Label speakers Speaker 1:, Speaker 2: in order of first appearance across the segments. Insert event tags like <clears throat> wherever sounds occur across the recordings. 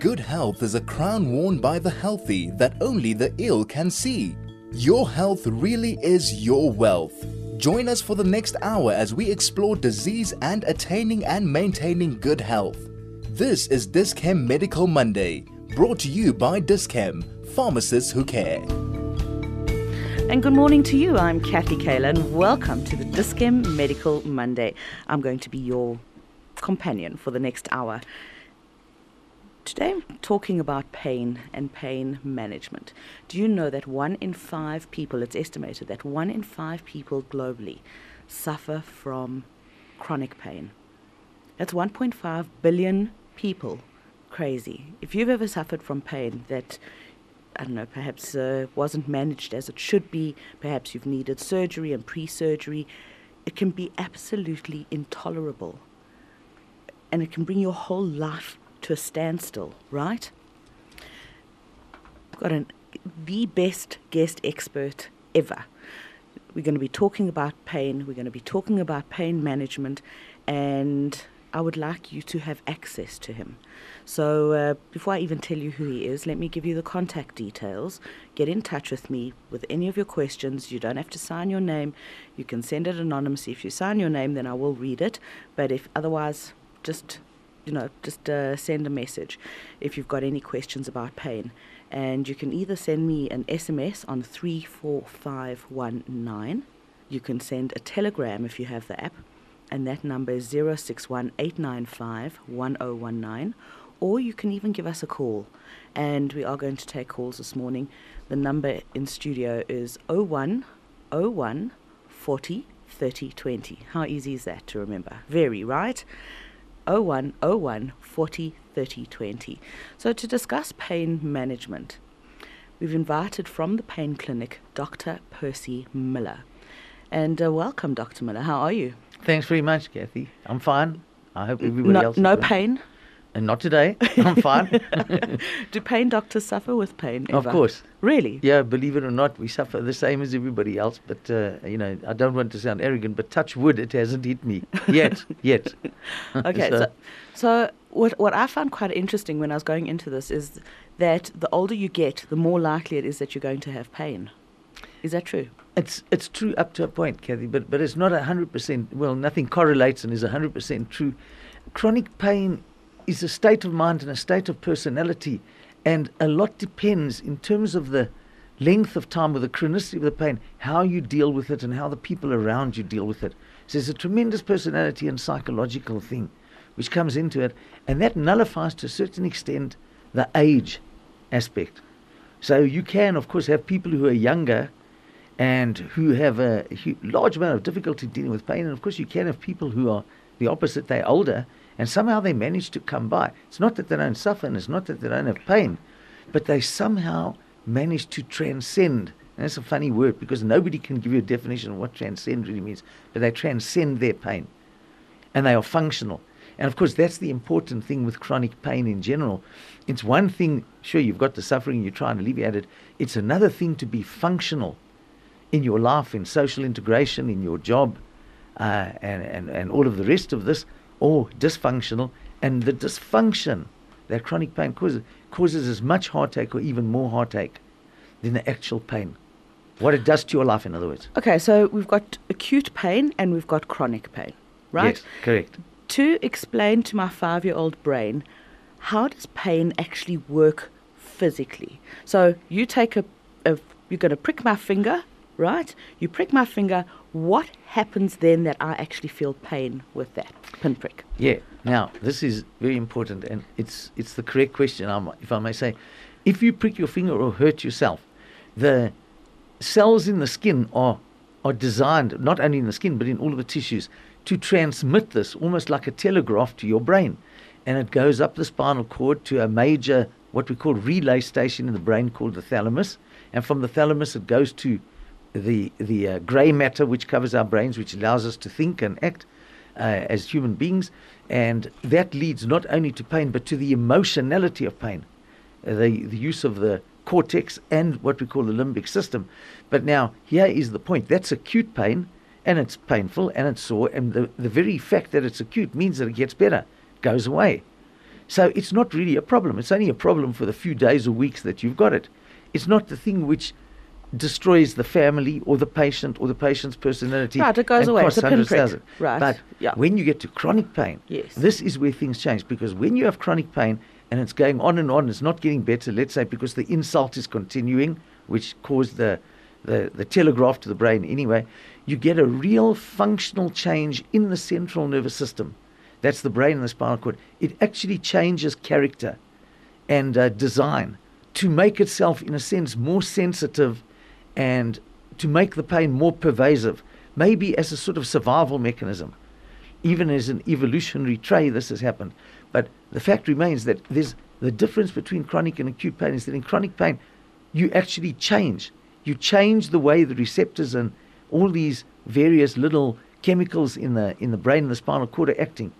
Speaker 1: Good health is a crown worn by the healthy that only the ill can see. Your health really is your wealth. Join us for the next hour as we explore disease and attaining and maintaining good health. This is Dis-Chem Medical Monday, brought to you by Dis-Chem, pharmacists who care.
Speaker 2: And good morning to you. I'm Kathy Kayla, and welcome to the Dis-Chem Medical Monday. I'm going to be your companion for the next hour. Today I'm talking about pain and pain management. Do you know that one in five people, it's estimated that one in five people globally suffer from chronic pain? That's 1.5 billion people. Crazy. If you've ever suffered from pain that, I don't know, perhaps uh, wasn't managed as it should be, perhaps you've needed surgery and pre surgery, it can be absolutely intolerable. And it can bring your whole life to a standstill, right? Got an, the best guest expert ever. We're going to be talking about pain, we're going to be talking about pain management, and I would like you to have access to him. So, uh, before I even tell you who he is, let me give you the contact details. Get in touch with me with any of your questions. You don't have to sign your name. You can send it anonymously. If you sign your name, then I will read it. But if otherwise, just you know, just uh, send a message if you've got any questions about pain. And you can either send me an SMS on 34519. You can send a telegram if you have the app, and that number is 0618951019. Or you can even give us a call, and we are going to take calls this morning. The number in studio is 0101 40 30 20. How easy is that to remember? Very, right? 0101 40 30 20. So, to discuss pain management, we've invited from the pain clinic Dr. Percy Miller. And uh, welcome, Dr. Miller. How are you?
Speaker 3: Thanks very much, Kathy. I'm fine. I hope everybody
Speaker 2: no,
Speaker 3: else.
Speaker 2: No
Speaker 3: well.
Speaker 2: pain?
Speaker 3: And not today. <laughs> I'm fine. <laughs>
Speaker 2: Do pain doctors suffer with pain?
Speaker 3: Of course.
Speaker 2: Really?
Speaker 3: Yeah, believe it or not, we suffer the same as everybody else. But uh, you know, I don't want to sound arrogant, but touch wood, it hasn't hit me yet. <laughs> yet.
Speaker 2: Okay, so, so what what I found quite interesting when I was going into this is that the older you get, the more likely it is that you're going to have pain. Is that true?
Speaker 3: It's it's true up to a point, Kathy, but but it's not hundred percent. Well, nothing correlates and is hundred percent true. Chronic pain is a state of mind and a state of personality, and a lot depends in terms of the length of time or the chronicity of the pain, how you deal with it, and how the people around you deal with it. So there's a tremendous personality and psychological thing which comes into it, and that nullifies to a certain extent the age aspect. So you can, of course, have people who are younger and who have a large amount of difficulty dealing with pain, and of course, you can have people who are the opposite, they're older, and somehow they manage to come by. It's not that they don't suffer, and it's not that they don't have pain, but they somehow manage to transcend. And that's a funny word because nobody can give you a definition of what transcend really means, but they transcend their pain and they are functional. And of course, that's the important thing with chronic pain in general. It's one thing, sure, you've got the suffering, you're trying to alleviate it. It's another thing to be functional in your life, in social integration, in your job, uh, and, and, and all of the rest of this, or dysfunctional. And the dysfunction that chronic pain causes causes as much heartache or even more heartache than the actual pain. What it does to your life, in other words.
Speaker 2: Okay, so we've got acute pain and we've got chronic pain, right?
Speaker 3: Yes, correct.
Speaker 2: To explain to my five year old brain, how does pain actually work physically? So you take a, a you're going to prick my finger, right? You prick my finger. What happens then that I actually feel pain with that pinprick?
Speaker 3: Yeah. Now, this is very important, and it's it's the correct question, if I may say. If you prick your finger or hurt yourself, the cells in the skin are are designed not only in the skin but in all of the tissues to transmit this almost like a telegraph to your brain, and it goes up the spinal cord to a major what we call relay station in the brain called the thalamus, and from the thalamus it goes to the the uh, grey matter which covers our brains, which allows us to think and act uh, as human beings, and that leads not only to pain but to the emotionality of pain, uh, the the use of the cortex and what we call the limbic system. But now here is the point: that's acute pain, and it's painful and it's sore, and the the very fact that it's acute means that it gets better, goes away. So it's not really a problem. It's only a problem for the few days or weeks that you've got it. It's not the thing which destroys the family or the patient or the patient's personality.
Speaker 2: Right, it goes away. It's a pinprick. Right,
Speaker 3: But
Speaker 2: yeah.
Speaker 3: when you get to chronic pain,
Speaker 2: Yes.
Speaker 3: this is where things change because when you have chronic pain and it's going on and on, it's not getting better, let's say because the insult is continuing, which caused the, the, the telegraph to the brain anyway, you get a real functional change in the central nervous system. That's the brain and the spinal cord. It actually changes character and uh, design to make itself, in a sense, more sensitive and to make the pain more pervasive, maybe as a sort of survival mechanism. Even as an evolutionary trait, this has happened. But the fact remains that there's the difference between chronic and acute pain is that in chronic pain, you actually change. You change the way the receptors and all these various little chemicals in the in the brain and the spinal cord are acting.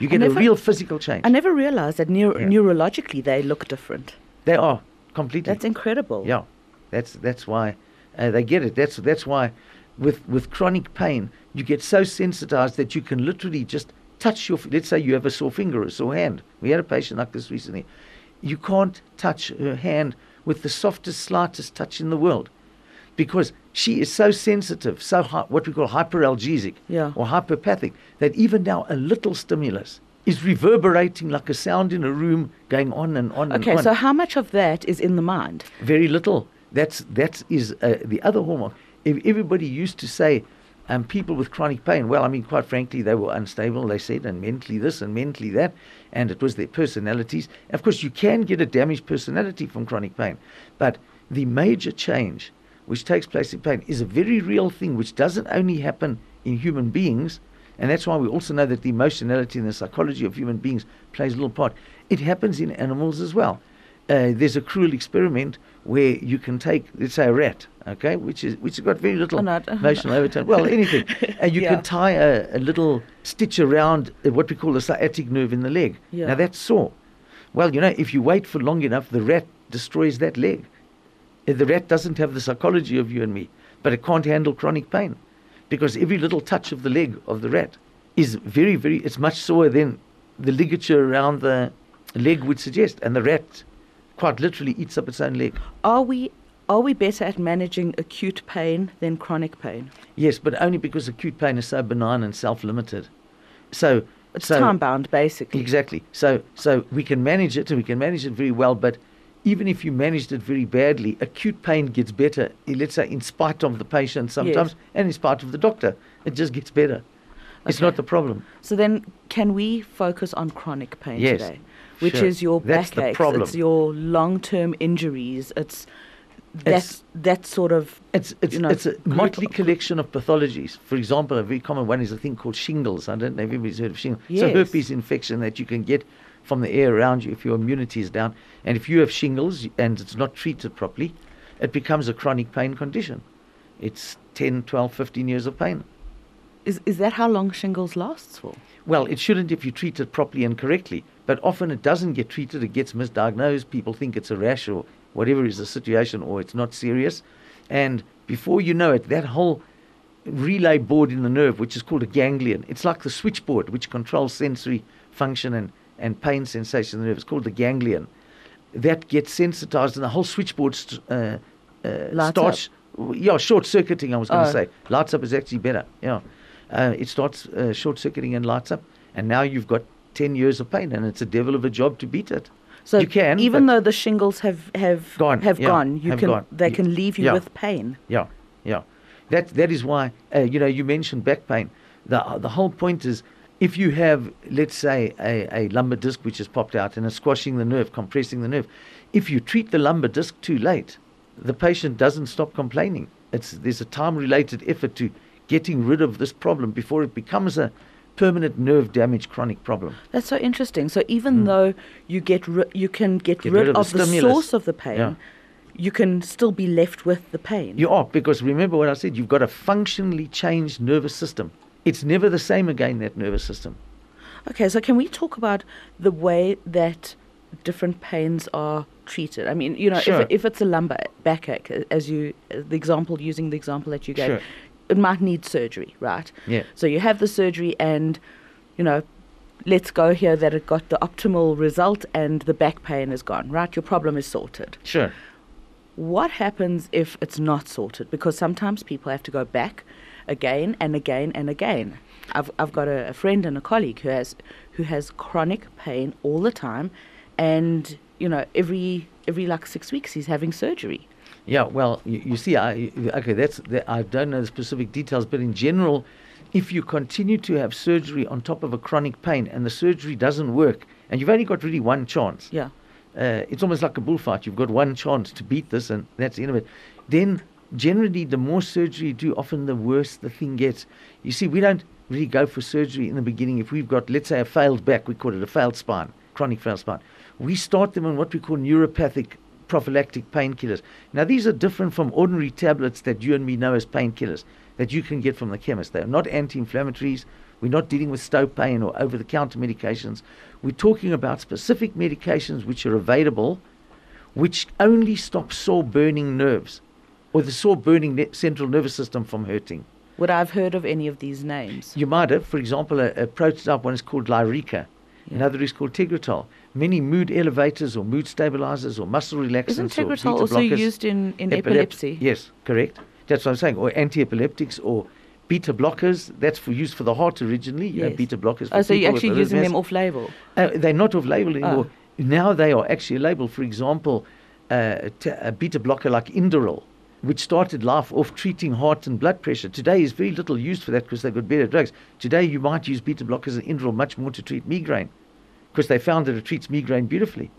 Speaker 3: You get
Speaker 2: never-
Speaker 3: a real physical change.
Speaker 2: I never realized that neuro-
Speaker 3: Yeah.
Speaker 2: neurologically they look different.
Speaker 3: they are completely.
Speaker 2: That's incredible.
Speaker 3: Yeah, that's that's why uh, they get it. That's that's why with with chronic pain you get so sensitized that you can literally just touch your. Let's say you have a sore finger or a sore hand. We had a patient like this recently. You can't touch her hand with the softest, slightest touch in the world, because she is so sensitive, so what we call hyperalgesic
Speaker 2: Yeah.
Speaker 3: or hyperpathic that even now a little stimulus is reverberating like a sound in a room, going on and on and
Speaker 2: Okay, so how much of that is in the mind?
Speaker 3: very little. That's that is uh, the other hormone. If everybody used to say, um, people with chronic pain. Well, I mean, quite frankly, they were unstable. They said, and mentally this and mentally that, and it was their personalities. Of course, you can get a damaged personality from chronic pain, but the major change which takes place in pain is a very real thing, which doesn't only happen in human beings. And that's why we also know that the emotionality and the psychology of human beings plays a little part. It happens in animals as well. Uh, there's a cruel experiment where you can take, let's say, a rat, okay, which is which has got very little
Speaker 2: Oh,
Speaker 3: emotional overtone. Well, anything, <laughs> and you
Speaker 2: Yeah.
Speaker 3: can tie a, a little stitch around uh, what we call the sciatic nerve in the leg.
Speaker 2: Yeah.
Speaker 3: Now that's sore. Well, you know, if you wait for long enough, the rat destroys that leg. Uh, The rat doesn't have the psychology of you and me, but it can't handle chronic pain because every little touch of the leg of the rat is very, very, it's much sore than the ligature around the leg would suggest. And the rat quite literally eats up its own leg.
Speaker 2: Are we are we better at managing acute pain than chronic pain?
Speaker 3: Yes, but only because acute pain is so benign and self limited. So,
Speaker 2: It's
Speaker 3: so
Speaker 2: time bound, basically.
Speaker 3: Exactly. So so we can manage it and we can manage it very well, but even if you managed it very badly, acute pain gets better, let's say in spite of the patient sometimes
Speaker 2: Yes.
Speaker 3: and in spite of the doctor. It just gets better. It's not the problem.
Speaker 2: So then, can we focus on chronic pain
Speaker 3: Yes,
Speaker 2: today, which
Speaker 3: sure.
Speaker 2: is your
Speaker 3: That's
Speaker 2: backaches, it's your long-term injuries, it's that that sort of
Speaker 3: It's it's
Speaker 2: you know,
Speaker 3: it's a motley collection of pathologies. For example, a very common one is a thing called shingles. I don't know if everybody's heard of shingles. It's a herpes infection that you can get from the air around you if your immunity is down. And if you have shingles and it's not treated properly, it becomes a chronic pain condition. It's 10, 12, 15 years of pain.
Speaker 2: Is is that how long shingles lasts for?
Speaker 3: Well, it shouldn't if you treat it properly and correctly. But often it doesn't get treated, it gets misdiagnosed. People think it's a rash or whatever is the situation, or it's not serious. And before you know it, that whole relay board in the nerve, which is called a ganglion, it's like the switchboard which controls sensory function and, and pain sensation in the nerve. It's called the ganglion. That gets sensitized, and the whole switchboard st- uh, uh, starts. Yeah, short circuiting. I was going to
Speaker 2: Oh.
Speaker 3: say lights up is actually better. Yeah, uh, it starts uh, short circuiting and lights up, and now you've got ten years of pain, and it's a devil of a job to beat it.
Speaker 2: So
Speaker 3: you can,
Speaker 2: even though the shingles have have
Speaker 3: Gone,
Speaker 2: have
Speaker 3: yeah,
Speaker 2: gone, you
Speaker 3: have
Speaker 2: can
Speaker 3: gone.
Speaker 2: they can leave you
Speaker 3: yeah.
Speaker 2: with pain.
Speaker 3: Yeah, yeah. That that is why uh, you know you mentioned back pain. The the whole point is if you have let's say a, a lumbar disc which has popped out and is squashing the nerve, compressing the nerve, if you treat the lumbar disc too late, the patient doesn't stop complaining. It's there's a time related effort to getting rid of this problem before it becomes a permanent nerve damage chronic problem.
Speaker 2: That's so interesting. So even hmm. though you get ri- you can get.
Speaker 3: Get
Speaker 2: rid,
Speaker 3: rid of the
Speaker 2: of the,
Speaker 3: stimulus.
Speaker 2: source of the pain,
Speaker 3: Yeah.
Speaker 2: you can still be left with the pain.
Speaker 3: You are, because remember what I said, you've got a functionally changed nervous system. It's never the same again, that nervous system.
Speaker 2: Okay, so can we talk about the way that different pains are treated? I mean, you know,
Speaker 3: Sure.
Speaker 2: if, if it's a lumbar backache, as you, the example, using the example that you gave,
Speaker 3: Sure.
Speaker 2: It might need surgery, right?
Speaker 3: Yeah.
Speaker 2: So you have the surgery and, you know, let's go here that it got the optimal result and the back pain is gone, right? Your problem is sorted.
Speaker 3: Sure.
Speaker 2: What happens if it's not sorted? Because sometimes people have to go back again and again and again. I've, I've got a, a friend and a colleague who has who has chronic pain all the time, and you know every every like six weeks he's having surgery.
Speaker 3: Yeah, well, you, you see, I okay, that's that, I don't know the specific details, but in general, if you continue to have surgery on top of a chronic pain and the surgery doesn't work, and you've only got really one chance,
Speaker 2: Yeah.
Speaker 3: uh, it's almost like a bullfight. You've got one chance to beat this, and that's the end of it. Then, generally, the more surgery you do, often the worse the thing gets. You see, we don't really go for surgery in the beginning. If we've got, let's say, a failed back, we call it a failed spine, chronic failed spine. We start them on what we call neuropathic prophylactic painkillers. Now, these are different from ordinary tablets that you and me know as painkillers that you can get from the chemist. They are not anti inflammatories. We're not dealing with stope pain or over the counter medications. We're talking about specific medications which are available, which only stop sore burning nerves or the sore burning ne- central nervous system from hurting.
Speaker 2: Would I have heard of any of these names?
Speaker 3: You might have, for example, a, a prototype one is called Lyrica,
Speaker 2: Yeah.
Speaker 3: another is called Tegretol. Many mood elevators or mood stabilizers or muscle relaxants
Speaker 2: Isn't
Speaker 3: or
Speaker 2: Tegretol also
Speaker 3: blockers-
Speaker 2: used in, in
Speaker 3: Epilep-
Speaker 2: epilepsy?
Speaker 3: Yes, correct. That's what I'm saying. Or anti-epileptics or beta blockers. That's for use for the heart originally. You know,
Speaker 2: Yes.
Speaker 3: beta blockers. For
Speaker 2: Oh, so you're actually using them off label?
Speaker 3: Uh, they're not off label anymore.
Speaker 2: Oh.
Speaker 3: Now they are actually labeled. For example, uh, t- a beta blocker like Inderal, which started life off treating heart and blood pressure. Today is very little used for that because they've got better drugs. Today you might use beta blockers and Inderal much more to treat migraine because they found that it treats migraine beautifully.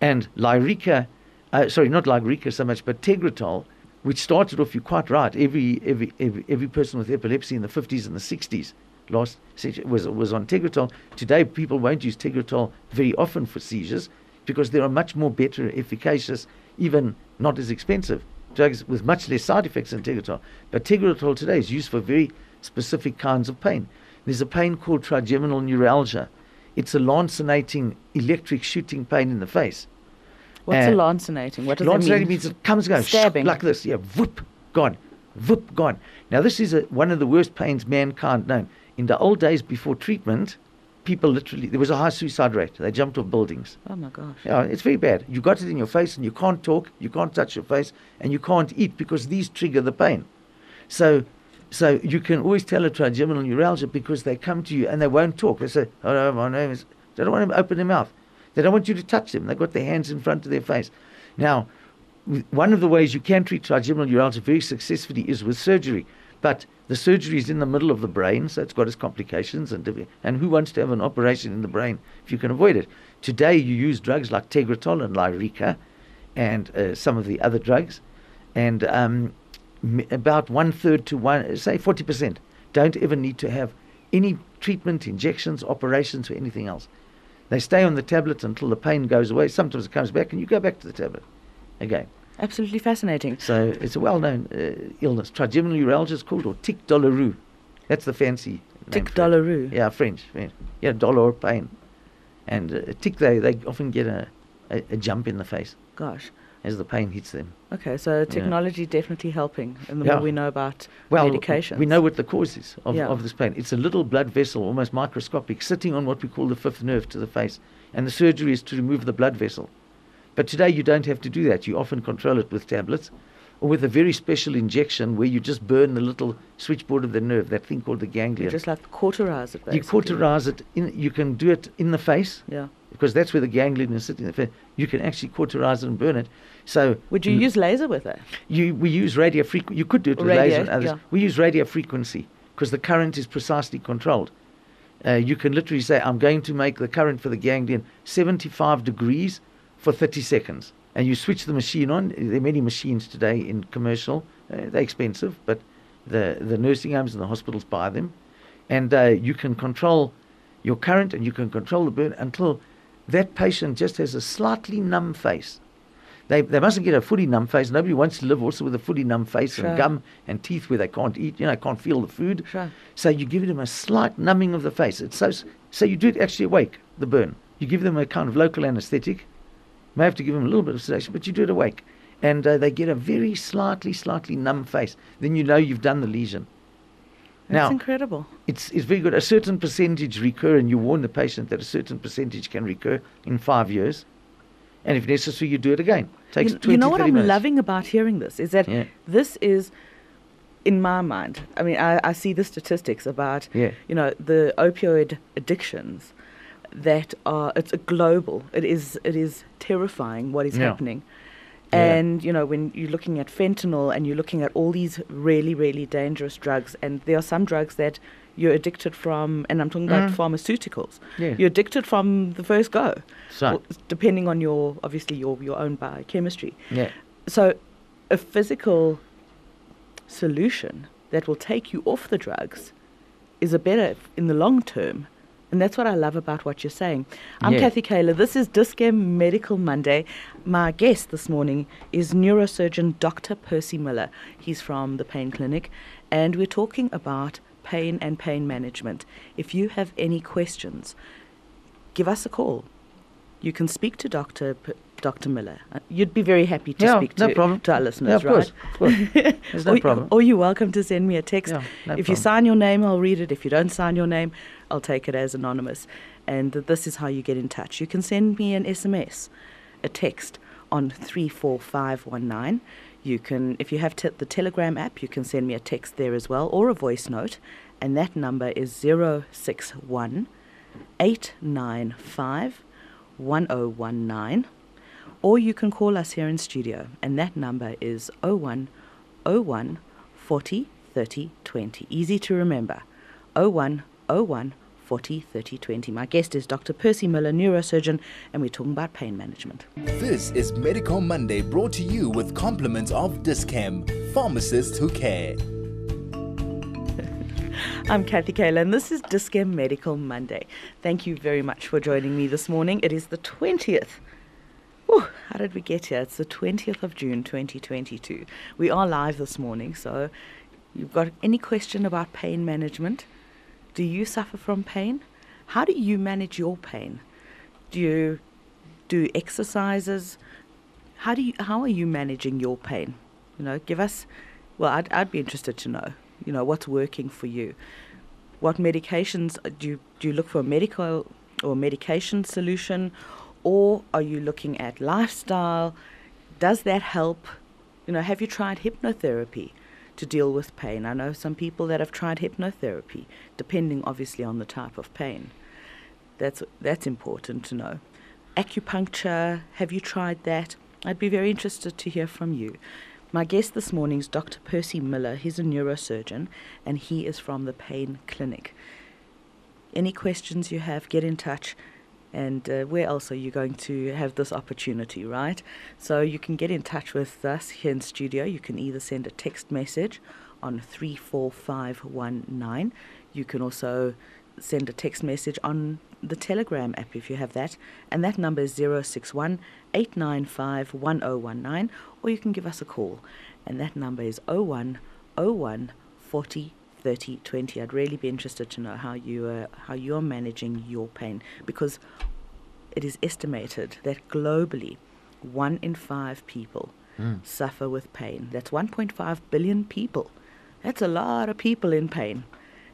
Speaker 3: And Lyrica, uh, sorry, not Lyrica so much, but Tegretol, which started off, you're quite right, every, every, every, every person with epilepsy in the 50s and the 60s last was, was on Tegretol. Today, people won't use Tegretol very often for seizures because there are much more better, efficacious, even not as expensive drugs with much less side effects than Tegretol. But Tegretol today is used for very specific kinds of pain. There's a pain called trigeminal neuralgia. It's a lancinating electric shooting pain in the face.
Speaker 2: What's
Speaker 3: Uh,
Speaker 2: a lancinating? What does
Speaker 3: Lancinating
Speaker 2: that mean?
Speaker 3: means it comes and goes
Speaker 2: Stabbing.
Speaker 3: like this. Yeah, whoop, gone, whoop, gone. Now this is a, one of the worst pains mankind known. In the old days before treatment, people literally there was a high suicide rate. They jumped off buildings.
Speaker 2: Oh my gosh.
Speaker 3: Yeah, it's very bad. You got it in your face and you can't talk, you can't touch your face, and you can't eat because these trigger the pain. So, so you can always tell a trigeminal neuralgia because they come to you and they won't talk. They say, "Hello, my name is." They don't want to open their mouth. They don't want you to touch them. They've got their hands in front of their face. Now, one of the ways you can treat trigeminal neuralgia very successfully is with surgery, but the surgery is in the middle of the brain, so it's got its complications. And, and who wants to have an operation in the brain if you can avoid it? Today, you use drugs like Tegretol and Lyrica and uh, some of the other drugs, and um, about one third to one, say 40%, don't ever need to have any treatment, injections, operations, or anything else. They stay on the tablet until the pain goes away. Sometimes it comes back, and you go back to the tablet again.
Speaker 2: Absolutely fascinating.
Speaker 3: So it's a well-known uh, illness. Trigeminal neuralgia is called, or tic douloureux. That's the fancy
Speaker 2: Tic douloureux.
Speaker 3: Yeah, French. French. Yeah, dollar pain. And uh, tic, they, they often get a, a, a jump in the face
Speaker 2: Gosh.
Speaker 3: as the pain hits them.
Speaker 2: Okay, so technology definitely helping, and the
Speaker 3: Yeah.
Speaker 2: more we know about
Speaker 3: Well,
Speaker 2: medications.
Speaker 3: we know what the cause is of,
Speaker 2: Yeah.
Speaker 3: of this pain. It's a little blood vessel, almost microscopic, sitting on what we call the fifth nerve to the face. And the surgery is to remove the blood vessel. But today you don't have to do that. You often control it with tablets or with a very special injection where you just burn the little switchboard of the nerve, that thing called the
Speaker 2: You
Speaker 3: ganglion.
Speaker 2: just like cauterize it.
Speaker 3: you cauterize it. In, you can do it in the face
Speaker 2: Yeah.
Speaker 3: because that's where the ganglion is sitting. in the face. You can actually cauterize it and burn it. So
Speaker 2: Would you
Speaker 3: l-
Speaker 2: use laser with it?
Speaker 3: you, we use radio frequency. You could do it with
Speaker 2: Radio,
Speaker 3: laser and others.
Speaker 2: yeah.
Speaker 3: We use radio frequency because the current is precisely controlled. Uh, you can literally say, I'm going to make the current for the ganglion 75 degrees for 30 seconds. And you switch the machine on. There are many machines today in commercial. Uh, they're expensive, but the, the nursing homes and the hospitals buy them. And uh, you can control your current and you can control the burn until that patient just has a slightly numb face. They, they mustn't get a fully numb face. Nobody wants to live also with a fully numb face
Speaker 2: Sure.
Speaker 3: and gum and teeth where they can't eat, you know, can't feel the food.
Speaker 2: Sure.
Speaker 3: So you give them a slight numbing of the face. It's so, so you do it actually awake, the burn. You give them a kind of local anesthetic. May have to give them a little bit of sedation, but you do it awake. And uh, they get a very slightly, slightly numb face. Then you know you've done the lesion.
Speaker 2: That's
Speaker 3: now,
Speaker 2: incredible.
Speaker 3: it's, it's very good. A certain percentage recur, and you warn the patient that a certain percentage can recur in five years. And if necessary, you do it again. Takes
Speaker 2: You,
Speaker 3: 20,
Speaker 2: you know what I'm
Speaker 3: minutes.
Speaker 2: loving about hearing this is that
Speaker 3: Yeah.
Speaker 2: this is, in my mind, I mean, I, I see the statistics about,
Speaker 3: Yeah.
Speaker 2: you know, the opioid addictions that are, it's a global, it is, it is terrifying what is
Speaker 3: Yeah.
Speaker 2: happening.
Speaker 3: Yeah.
Speaker 2: And, you know, when you're looking at fentanyl and you're looking at all these really, really dangerous drugs, and there are some drugs that you're addicted from, and I'm talking about mm. pharmaceuticals.
Speaker 3: Yeah.
Speaker 2: You're addicted from the first go,
Speaker 3: So-
Speaker 2: Well, depending on your, obviously, your, your own biochemistry.
Speaker 3: Yeah.
Speaker 2: So, a physical solution that will take you off the drugs is a better in the long term. And that's what I love about what you're saying. I'm
Speaker 3: Yeah.
Speaker 2: Kathy Kaler. This is Dis-Chem Medical Monday. My guest this morning is neurosurgeon Dr. Percy Miller. He's from the Pain Clinic, and we're talking about pain and pain management. If you have any questions, give us a call. You can speak to Dr. P- Dr. Miller. Uh, You'd be very happy to
Speaker 3: Yeah,
Speaker 2: speak
Speaker 3: no
Speaker 2: to,
Speaker 3: problem.
Speaker 2: to our listeners,
Speaker 3: Yeah,
Speaker 2: right?
Speaker 3: course. <laughs> There's no
Speaker 2: or,
Speaker 3: problem.
Speaker 2: Or you're welcome to send me a text.
Speaker 3: Yeah, no
Speaker 2: if you sign your name, I'll read it. If you don't sign your name, I'll take it as anonymous. And this is how you get in touch. You can send me an SMS, a text on 34519. You can, if you have the Telegram app, you can send me a text there as well, or a voice note. And that number is 061 895 1019 or you can call us here in studio and that number is 01 01 40 30 20 easy to remember 01 01 40 30 20 my guest is dr percy miller neurosurgeon and we're talking about pain management
Speaker 1: This is Medical Monday brought to you with compliments of Dis-Chem, pharmacists who care. <laughs>
Speaker 2: I'm Kathy Kayla, and this is Dis-Chem Medical Monday. Thank you very much for joining me this morning. It is the 20th. Whew, how did we get here? It's the 20th of June 2022. We are live this morning, so you've got any question about pain management? Do you suffer from pain? How do you manage your pain? Do you do exercises? How do you how are you managing your pain? You know, give us well, I'd I'd be interested to know, you know, what's working for you. What medications uh, do you do you look for a medical or medication solution or are you looking at lifestyle? Does that help? You know, have you tried hypnotherapy to deal with pain? I know some people that have tried hypnotherapy, depending obviously on the type of pain. That's that's important to know. Acupuncture, have you tried that? I'd be very interested to hear from you. My guest this morning is Dr. Percy Miller. He's a neurosurgeon and he is from the Pain Clinic. Any questions you have, get in touch. And uh, where else are you going to have this opportunity, right? So you can get in touch with us here in studio. You can either send a text message on 34519. You can also send a text message on the Telegram app if you have that. And that number is 061 895 1019. Or you can give us a call. And that number is 01 01 40 30 20. I'd really be interested to know how you uh, how you're managing your pain because it is estimated that globally, one in five people suffer with pain. That's 1.5 billion people. That's a lot of people in pain,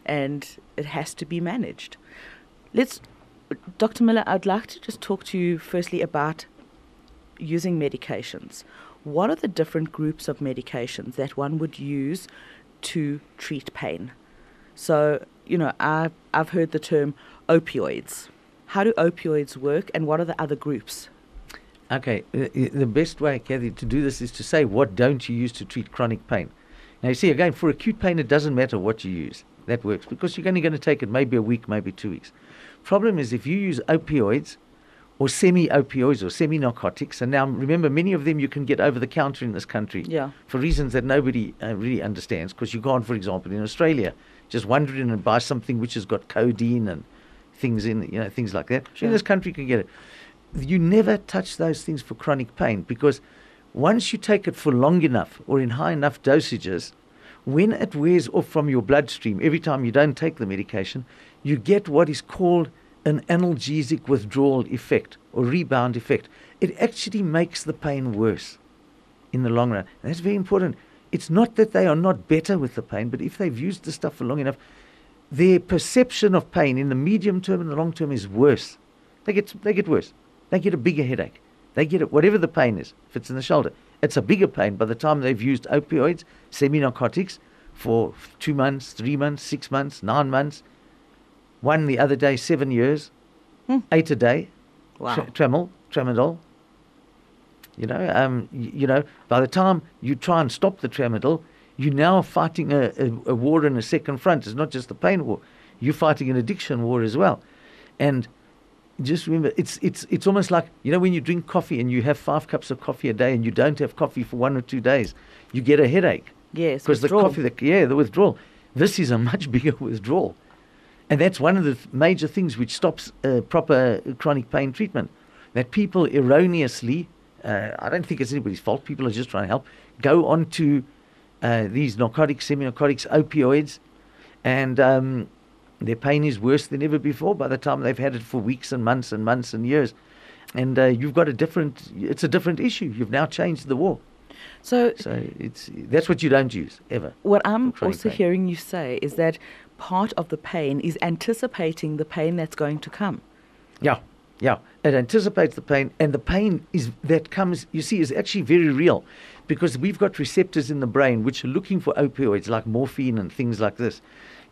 Speaker 2: and it has to be managed. Let's, Dr. Miller, I'd like to just talk to you firstly about using medications. What are the different groups of medications that one would use to treat pain? So, you know, I, I've heard the term opioids. How do opioids work, and what are the other groups?
Speaker 3: Okay, the, best way, Kathy, to do this is to say what don't you use to treat chronic pain. Now, you see, again, for acute pain, it doesn't matter what you use. That works because you're only going to take it maybe a week, maybe two weeks. Problem is if you use opioids or semi-opioids or semi-narcotics, and now remember, many of them you can get over the counter in this country
Speaker 2: Yeah.
Speaker 3: for reasons that nobody uh, really understands. Because you can't, for example, in Australia, just wander in and buy something which has got codeine and things in, it, you know, things like that.
Speaker 2: Sure.
Speaker 3: In this country, you can get it. You never touch those things for chronic pain because once you take it for long enough or in high enough dosages, when it wears off from your bloodstream, every time you don't take the medication, you get what is called an analgesic withdrawal effect or rebound effect. It actually makes the pain worse in the long run. And that's very important. it's not that they are not better with the pain, but if they've used the stuff for long enough, their perception of pain in the medium term and the long term is worse. They get they get worse. They get a bigger headache. They get it whatever the pain is. If it's in the shoulder, it's a bigger pain by the time they've used opioids, semi-narcotics, for two months, three months, six months, nine months. One the other day, seven years,
Speaker 2: Hmm.
Speaker 3: eight a day.
Speaker 2: Wow.
Speaker 3: Tra- Tramal, tramadol. You know, um, y- you know, by the time you try and stop the tramadol, you're now fighting a, a, a war in a second front. It's not just the pain war; you're fighting an addiction war as well. And just remember, it's it's it's almost like you know when you drink coffee and you have five cups of coffee a day and you don't have coffee for one or two days, you get a headache
Speaker 2: Yes,
Speaker 3: because the coffee, the, yeah, the withdrawal. This is a much <laughs> bigger withdrawal, and that's one of the major things which stops uh, proper chronic pain treatment. That people erroneously, uh, I don't think it's anybody's fault. People are just trying to help. Go on to uh, these narcotics, semi-narcotics, opioids, and um, their pain is worse than ever before. By the time they've had it for weeks and months and months and years, and uh, you've got a different. It's a different issue. You've now changed the war.
Speaker 2: So
Speaker 3: So it's that's what you don't use ever.
Speaker 2: What I'm also
Speaker 3: pain.
Speaker 2: hearing you say is that part of the pain is anticipating the pain that's going to come.
Speaker 3: Yeah, yeah. It anticipates the pain, and the pain is that comes. You see, is actually very real, because we've got receptors in the brain which are looking for opioids like morphine and things like this.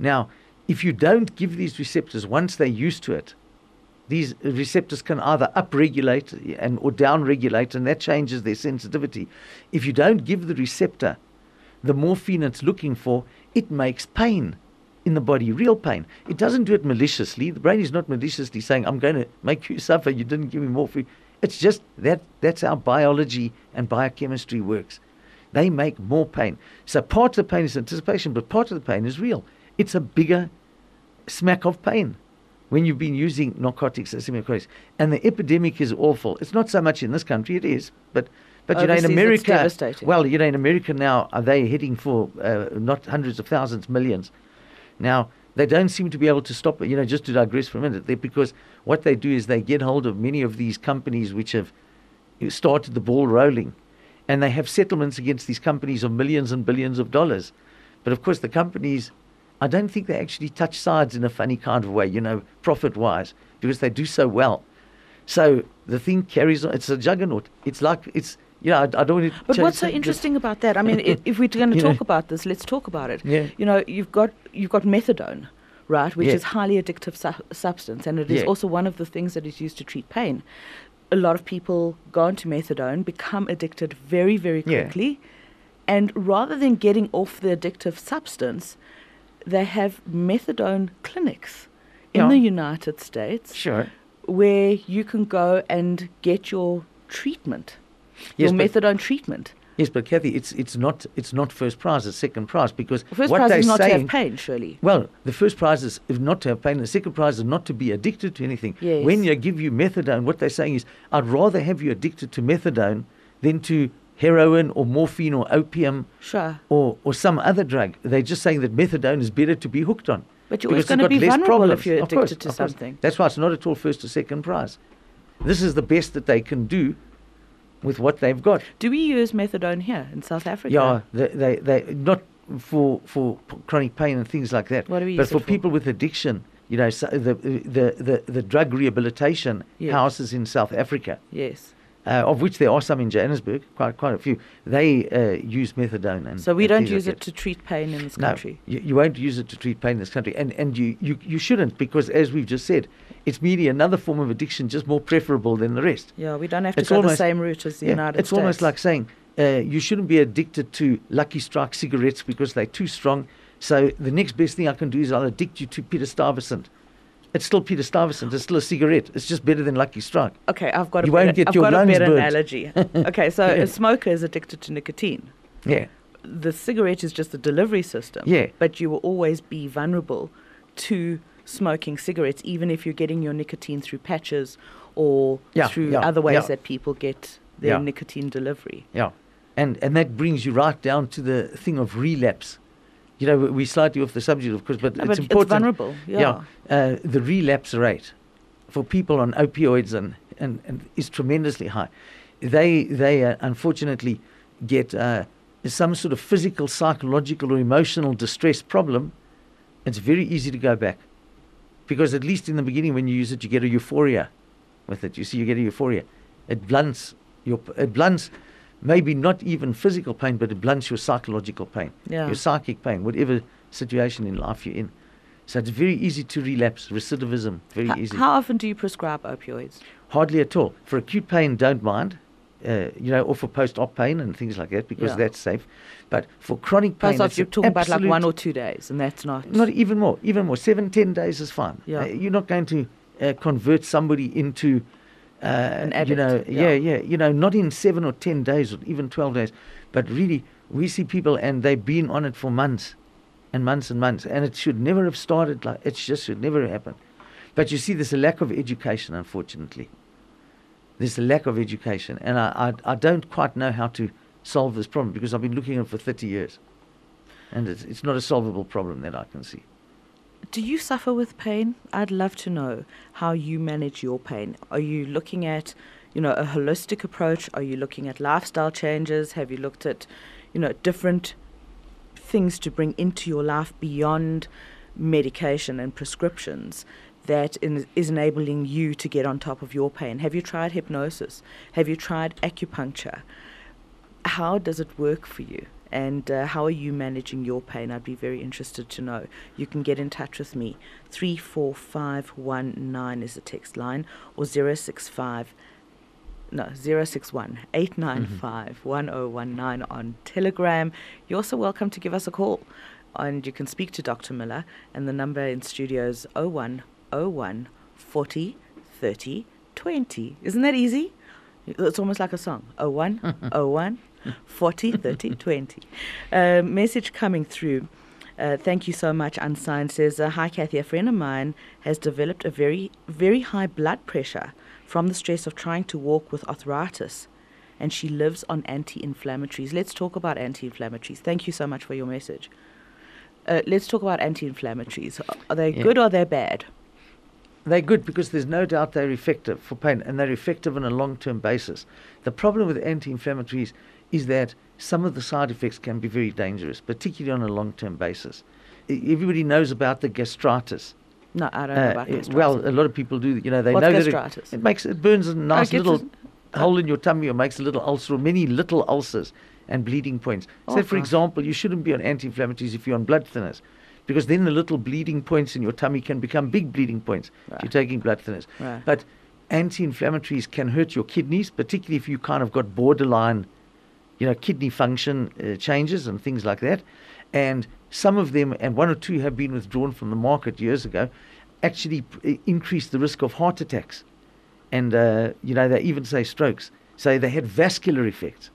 Speaker 3: Now, if you don't give these receptors once they're used to it, these receptors can either upregulate and or downregulate, and that changes their sensitivity. If you don't give the receptor the morphine it's looking for, it makes pain in the body, real pain. It doesn't do it maliciously. The brain is not maliciously saying, I'm going to make you <laughs> suffer, you didn't give me morphine. It's just that that's how biology and biochemistry works. They make more pain. So part of the pain is anticipation, but part of the pain is real. It's a bigger smack of pain when you've been using narcotics and semi-narcotics. And the epidemic is awful. It's not so much in this country, it is, but but you know in America, well, you know in America now are they heading for uh, not hundreds of thousands, millions. Now they don't seem to be able to stop it. You know, just to digress for a minute, they, because what they do is they get hold of many of these companies which have started the ball rolling, and they have settlements against these companies of millions and billions of dollars. But of course, the companies, I don't think they actually touch sides in a funny kind of way, you know, profit wise, because they do so well. So the thing carries on. It's a juggernaut. It's like, it's, know, I, I don't.
Speaker 2: But what's so interesting about that? I mean, <laughs> i if we're going to
Speaker 3: You know.
Speaker 2: talk about this, let's talk about it.
Speaker 3: Yeah.
Speaker 2: You know, you've got you've got methadone, right, which
Speaker 3: Yeah.
Speaker 2: is highly addictive su- substance, and it is
Speaker 3: Yeah.
Speaker 2: also one of the things that is used to treat pain. A lot of people go onto methadone, become addicted very, very
Speaker 3: Yeah.
Speaker 2: quickly, and rather than getting off the addictive substance, they have methadone clinics in
Speaker 3: Yeah.
Speaker 2: the United States
Speaker 3: Sure.
Speaker 2: where you can go and get your treatment,
Speaker 3: Yes,
Speaker 2: your methadone treatment.
Speaker 3: Yes, but Kathy, it's it's not it's not first prize, it's second prize because
Speaker 2: The first
Speaker 3: what
Speaker 2: prize is not
Speaker 3: saying,
Speaker 2: to have pain, surely.
Speaker 3: Well, the first prize is if not to have pain. The second prize is not to be addicted to anything.
Speaker 2: Yes.
Speaker 3: When they give you methadone, what they're saying is, I'd rather have you addicted to methadone than to heroin or morphine or opium
Speaker 2: Sure.
Speaker 3: or, or some other drug. They're just saying that methadone is better to be hooked on.
Speaker 2: But you're always
Speaker 3: it's
Speaker 2: gonna be
Speaker 3: less
Speaker 2: vulnerable
Speaker 3: problems.
Speaker 2: if you're
Speaker 3: Of course,
Speaker 2: addicted to
Speaker 3: of course.
Speaker 2: something.
Speaker 3: That's why it's not at all first or second prize. This is the best that they can do with what they've got.
Speaker 2: Do we use methadone here in South Africa?
Speaker 3: Yeah, they, they, they not for for chronic pain and things like that.
Speaker 2: What do we
Speaker 3: but
Speaker 2: use
Speaker 3: for
Speaker 2: for?
Speaker 3: people with addiction, you know, so the, the the the drug rehabilitation
Speaker 2: Yes.
Speaker 3: houses in South Africa,
Speaker 2: Yes.
Speaker 3: Uh, of which there are some in Johannesburg, quite quite a few. They uh, use methadone and
Speaker 2: So we
Speaker 3: and
Speaker 2: don't use it to treat pain in this
Speaker 3: No,
Speaker 2: country.
Speaker 3: you, you won't use it to treat pain in this country, and and you, you you shouldn't because as we've just said, it's merely another form of addiction, just more preferable than the rest.
Speaker 2: Yeah, we don't have to
Speaker 3: It's
Speaker 2: go the same route as the
Speaker 3: Yeah,
Speaker 2: United
Speaker 3: it's
Speaker 2: States.
Speaker 3: It's almost like saying uh, you shouldn't be addicted to Lucky Strike cigarettes because they're too strong. So the next best thing I can do is I'll addict you to Peter Stuyvesant. It's still Peter Stuyvesant. It's still a cigarette. It's just better than Lucky Strike.
Speaker 2: Okay, I've got a
Speaker 3: You
Speaker 2: better,
Speaker 3: won't get
Speaker 2: I've
Speaker 3: your
Speaker 2: got a
Speaker 3: lungs
Speaker 2: better
Speaker 3: burnt.
Speaker 2: analogy. <laughs> okay, so
Speaker 3: Yeah.
Speaker 2: a smoker is addicted to nicotine.
Speaker 3: Yeah.
Speaker 2: The cigarette is just a delivery system.
Speaker 3: Yeah.
Speaker 2: But you will always be vulnerable to smoking cigarettes, even if you're getting your nicotine through patches or
Speaker 3: Yeah,
Speaker 2: through
Speaker 3: yeah,
Speaker 2: other ways
Speaker 3: yeah.
Speaker 2: that people get their nicotine delivery.
Speaker 3: Yeah. And and that brings you right down to the thing of relapse. You know, we- we're slightly off the subject, of course, but
Speaker 2: No,
Speaker 3: it's
Speaker 2: but
Speaker 3: important.
Speaker 2: it's vulnerable. Yeah.
Speaker 3: uh, the relapse rate for people on opioids and, and, and is tremendously high. They they uh, unfortunately get uh, some sort of physical, psychological, or emotional distress problem, it's very easy to go back. Because at least in the beginning, when you use it, you get a euphoria with it. You see, you get a euphoria. It blunts your, it blunts maybe not even physical pain, but it blunts your psychological pain,
Speaker 2: Yeah.
Speaker 3: your psychic pain, whatever situation in life you're in. So it's very easy to relapse, recidivism, very
Speaker 2: H-
Speaker 3: easy.
Speaker 2: how often do you prescribe opioids?
Speaker 3: Hardly at all. For acute pain, don't mind. Uh, you know, or for post-op pain and things like that because
Speaker 2: Yeah.
Speaker 3: that's safe. But for chronic pain,
Speaker 2: Post op,
Speaker 3: it's
Speaker 2: you're talking about like one or two days, and that's not.
Speaker 3: not even more, even more. Seven, ten days is fine.
Speaker 2: Yeah.
Speaker 3: Uh, you're not going to uh, convert somebody into, uh,
Speaker 2: An
Speaker 3: you know, yeah.
Speaker 2: yeah.
Speaker 3: yeah, you know, not in seven or ten days or even twelve days, but really, we see people and they've been on it for months, and months and months, and it should never have started like it just should never have happened. But you see, there's a lack of education, unfortunately. There's a lack of education, and I, I, I don't quite know how to solve this problem because I've been looking at it for 30 years, and it's, it's not a solvable problem that I can see.
Speaker 2: Do you suffer with pain? I'd love to know how you manage your pain. Are you looking at, you know, a holistic approach? Are you looking at lifestyle changes? Have you looked at, you know, different things to bring into your life beyond medication and prescriptions that is enabling you to get on top of your pain? Have you tried hypnosis? Have you tried acupuncture? How does it work for you? And uh, how are you managing your pain? I'd be very interested to know. You can get in touch with me. 34519 is the text line, or 065 no, 061 895 1019 on Telegram. You're also welcome to give us a call. And you can speak to Dr. Miller, and the number in studio is 0101 40 30 20. Isn't that easy? It's almost like a song. 01 <laughs> 01 40 30 <laughs> 20. Uh, message coming through. Uh, thank you so much. Unsigned says, uh, Hi, Kathy. A friend of mine has developed a very, very high blood pressure from the stress of trying to walk with arthritis, and she lives on anti inflammatories. Let's talk about anti inflammatories. Thank you so much for your message. Uh, let's talk about anti inflammatories. Are they
Speaker 3: Yeah.
Speaker 2: good or are they're bad?
Speaker 3: They're good because there's no doubt they're effective for pain and they're effective on a long term basis. The problem with anti inflammatories is that some of the side effects can be very dangerous, particularly on a long term basis. Everybody knows about the gastritis.
Speaker 2: No, I don't know
Speaker 3: Uh,
Speaker 2: about
Speaker 3: it-
Speaker 2: gastritis.
Speaker 3: well, a lot of people do. You know, they
Speaker 2: What's
Speaker 3: know that it-
Speaker 2: gastritis?
Speaker 3: it, makes it burns a nice
Speaker 2: gets
Speaker 3: little
Speaker 2: us-
Speaker 3: hole in your tummy or makes a little ulcer or many little ulcers and bleeding points.
Speaker 2: Oh,
Speaker 3: so, for
Speaker 2: gosh.
Speaker 3: example, you shouldn't be on anti-inflammatories if you're on blood thinners, because then the little bleeding points in your tummy can become big bleeding points if you're taking blood thinners.
Speaker 2: Right.
Speaker 3: But anti-inflammatories can hurt your kidneys, particularly if you kind of got borderline, you know, kidney function uh, changes and things like that. And some of them, and one or two have been withdrawn from the market years ago, actually p- increase the risk of heart attacks. And, uh, you know, they even say strokes. So they had vascular effects.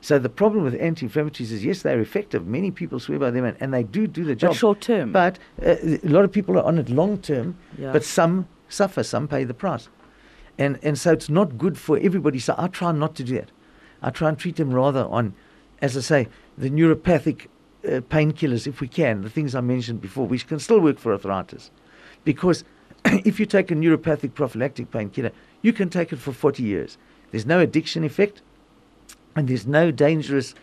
Speaker 3: So the problem with anti-inflammatories is, yes, they're effective. Many people swear by them, and, and they do do the job.
Speaker 2: short term.
Speaker 3: But uh, a lot of people are on it long term,
Speaker 2: Yeah.
Speaker 3: but some suffer, some pay the price. And, and so it's not good for everybody. So I try not to do that. I try and treat them rather on, as I say, the neuropathic uh, painkillers, if we can, the things I mentioned before, which can still work for arthritis. Because <clears throat> if you take a neuropathic prophylactic painkiller, you can take it for 40 years. There's no addiction effect, and there's no dangerous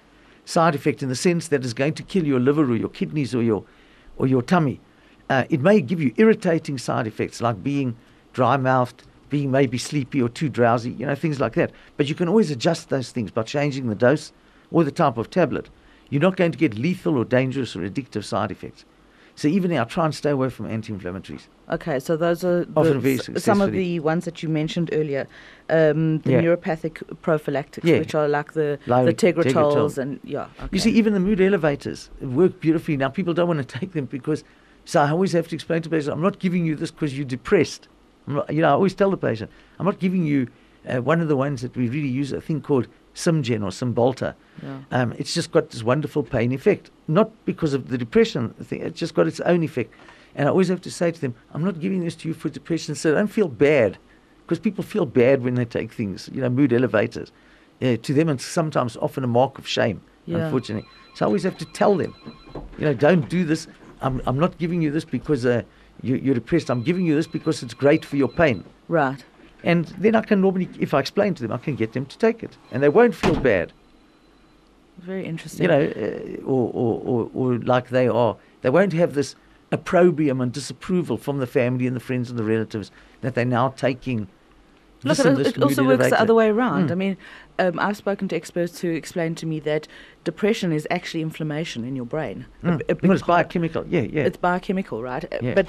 Speaker 3: side effect in the sense that it's going to kill your liver or your kidneys or your or your tummy. Uh, it may give you irritating side effects like being dry mouthed, being maybe sleepy or too drowsy, you know, things like that. But you can always adjust those things by changing the dose or the type of tablet. You're not going to get lethal or dangerous or addictive side effects. So even now, try and stay away from anti-inflammatories.
Speaker 2: Okay, so those are some of the ones that you mentioned earlier. Um, the
Speaker 3: Yeah.
Speaker 2: neuropathic prophylactics,
Speaker 3: Yeah.
Speaker 2: which are like the,
Speaker 3: Like
Speaker 2: the Tegretols
Speaker 3: Tegretol.
Speaker 2: and yeah. Okay.
Speaker 3: You see, even the mood elevators work beautifully. Now, people don't want to <laughs> take them because, so I always have to explain to patients, I'm not giving you this because you're depressed. Not, you know, I always tell the patient, I'm not giving you uh, one of the ones that we really use, a thing called Simgen or Cymbalta.
Speaker 2: Yeah.
Speaker 3: Um, it's just got this wonderful pain effect, not because of the depression thing. It's just got its own effect. And I always have to say to them, I'm not giving this to you for depression, so don't feel bad, because people feel bad when they take things, you know, mood elevators. Uh, to them, it's sometimes often a mark of shame,
Speaker 2: Yeah.
Speaker 3: unfortunately. So I always have to tell them, you know, don't do this. I'm, I'm not giving you this because uh, you, you're depressed. I'm giving you this because it's great for your pain.
Speaker 2: Right.
Speaker 3: And then I can normally, if I explain to them, I can get them to take it, and they won't feel bad.
Speaker 2: Very interesting.
Speaker 3: You know, uh, or, or, or, or like they are. They won't have this opprobrium and disapproval from the family and the friends and the relatives that they're now taking.
Speaker 2: Look, it, it also works the other way around.
Speaker 3: Mm.
Speaker 2: I mean, um, I've spoken to experts who explain to me that depression is actually inflammation in your brain.
Speaker 3: Mm.
Speaker 2: a
Speaker 3: Well, it's biochemical. Yeah, yeah.
Speaker 2: It's biochemical, right? Uh,
Speaker 3: Yeah.
Speaker 2: But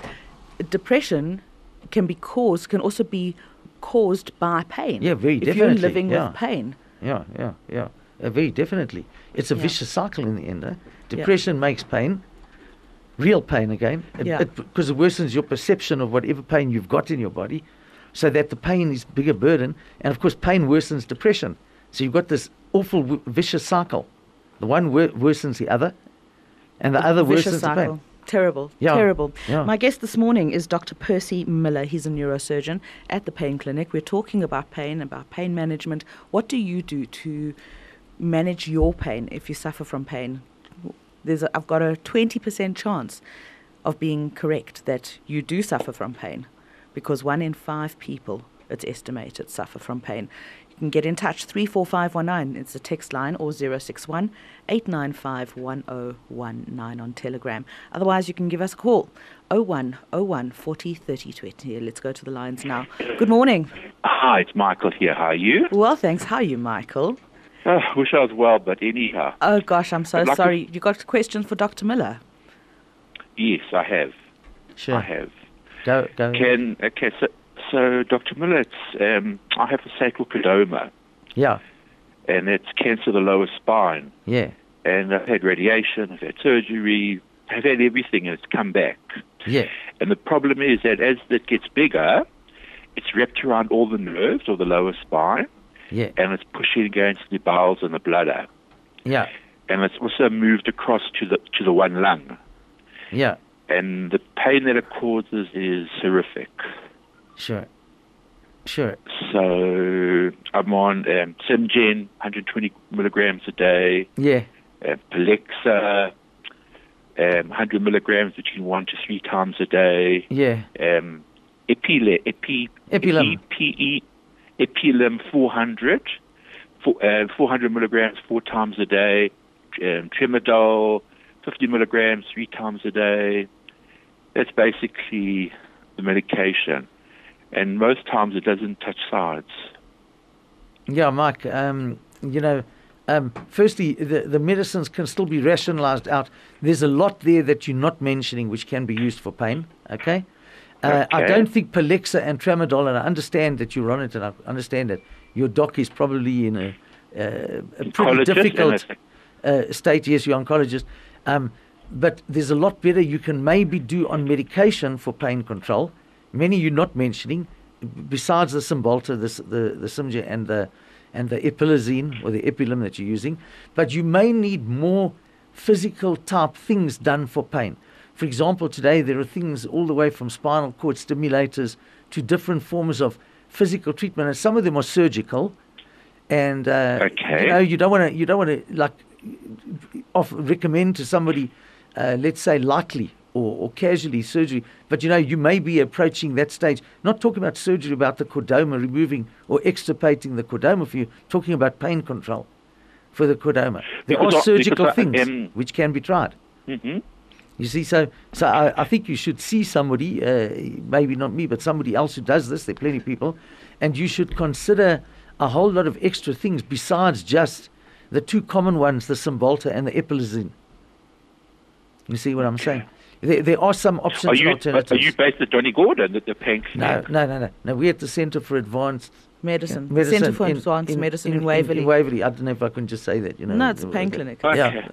Speaker 2: depression can be caused, can also be caused by pain.
Speaker 3: Yeah, very
Speaker 2: if
Speaker 3: definitely,
Speaker 2: you're living
Speaker 3: yeah.
Speaker 2: with pain.
Speaker 3: Yeah, yeah, yeah. Uh, very definitely. It's a
Speaker 2: Yeah.
Speaker 3: vicious cycle in the end. Eh? Depression makes pain, real pain again, it-
Speaker 2: Yeah.
Speaker 3: it- because it worsens your perception of whatever pain you've got in your body, so that the pain is bigger burden. And of course, pain worsens depression. So you've got this awful w- vicious cycle. The one wor- worsens the other, and the other
Speaker 2: Vicious
Speaker 3: worsens the
Speaker 2: cycle.
Speaker 3: pain.
Speaker 2: Terrible.
Speaker 3: Yeah,
Speaker 2: Terrible.
Speaker 3: yeah.
Speaker 2: My guest this morning is Dr. Percy Miller. He's a neurosurgeon at the Pain Clinic. We're talking about pain, about pain management. What do you do to manage your pain if you suffer from pain? There's a, I've got a 20% chance of being correct that you do suffer from pain because one in five people, it's estimated, suffer from pain. You can get in touch 34519, it's a text line, or 061 895 1019 on Telegram. Otherwise, you can give us a call 0101 40 30 20. Let's go to the lines now. Good morning.
Speaker 4: Hi, it's Michael here. How are you?
Speaker 2: Well, thanks. How are you, Michael?
Speaker 4: Uh, wish I was well, but anyhow.
Speaker 2: Oh, gosh, I'm so
Speaker 4: I'd like to-
Speaker 2: sorry. You got questions for Dr. Miller?
Speaker 4: Yes, I have.
Speaker 3: Sure.
Speaker 4: I have.
Speaker 3: Go, go.
Speaker 4: Can okay, so, so Dr. Miller, um, I have a sacral sarcoplasma,
Speaker 3: Yeah,
Speaker 4: and it's cancer of the lower spine.
Speaker 3: yeah,
Speaker 4: And I've had radiation, I've had surgery, I've had everything, and it's come back.
Speaker 3: yeah,
Speaker 4: And the problem is that as it gets bigger, it's wrapped around all the nerves or the lower spine,
Speaker 3: yeah,
Speaker 4: and it's pushing against the bowels and the bladder.
Speaker 3: yeah,
Speaker 4: And it's also moved across to the to the one lung.
Speaker 3: yeah.
Speaker 4: And the pain that it causes is horrific.
Speaker 3: Sure, sure.
Speaker 4: So I'm on um, Simgen, 120 milligrams a day,
Speaker 3: Yeah,
Speaker 4: uh, Palexia, um, 100 milligrams between one to three times a day,
Speaker 3: yeah.
Speaker 4: um, Epile, Epi,
Speaker 3: Epilim.
Speaker 4: EPE, Epilim 400, four, uh, 400 milligrams four times a day, um, Tramadol, 50 milligrams three times a day. That's basically the medication. And most times it doesn't touch sides.
Speaker 3: Yeah, Mike. Um, you know, um, firstly, the the medicines can still be rationalised out. There's a lot there that you're not mentioning, which can be used for pain. Okay. Uh, I don't think Palexia and Tramadol, and I understand that you're on it, and I understand that your doc is probably in a, uh, a pretty difficult uh, state. Yes, you're oncologist. Um, but there's a lot better you can maybe do on medication for pain control. Many you're not mentioning, besides the Cymbalta, the the the Simja and the and the Epilizine or the Epilim that you're using. But you may need more physical type things done for pain. For example, today there are things all the way from spinal cord stimulators to different forms of physical treatment, and some of them are surgical. And uh,
Speaker 4: Okay.
Speaker 3: you know, you don't want to you don't want to like off recommend to somebody, uh, let's say lightly or, or casually surgery, but you know you may be approaching that stage. Not talking about surgery about the chordoma, removing or extirpating the chordoma for you. Talking about pain control for the chordoma. There
Speaker 4: Because
Speaker 3: are surgical
Speaker 4: I
Speaker 3: things
Speaker 4: am-
Speaker 3: which can be tried.
Speaker 4: Mhm.
Speaker 3: You see, so so I, I think you should see somebody, uh, maybe not me, but somebody else who does this. There are plenty of people, and you should consider a whole lot of extra things besides just the two common ones, the Cymbalta and the Epilizine. You see what I'm saying? There, there are some options
Speaker 4: Are
Speaker 3: and
Speaker 4: you, are you based at Donny Gordon, at the pain
Speaker 3: no,
Speaker 4: clinic?
Speaker 3: no, no, no, no. We're at the Centre for Advanced
Speaker 2: Medicine.
Speaker 3: Medicine
Speaker 2: Centre for
Speaker 3: in-
Speaker 2: Advanced
Speaker 3: in-
Speaker 2: Medicine in,
Speaker 3: in,
Speaker 2: Waverley.
Speaker 3: In, Waverley. I don't know if I can just say that. You know.
Speaker 2: no, it's a pain clinic.
Speaker 4: Okay.
Speaker 3: Yeah.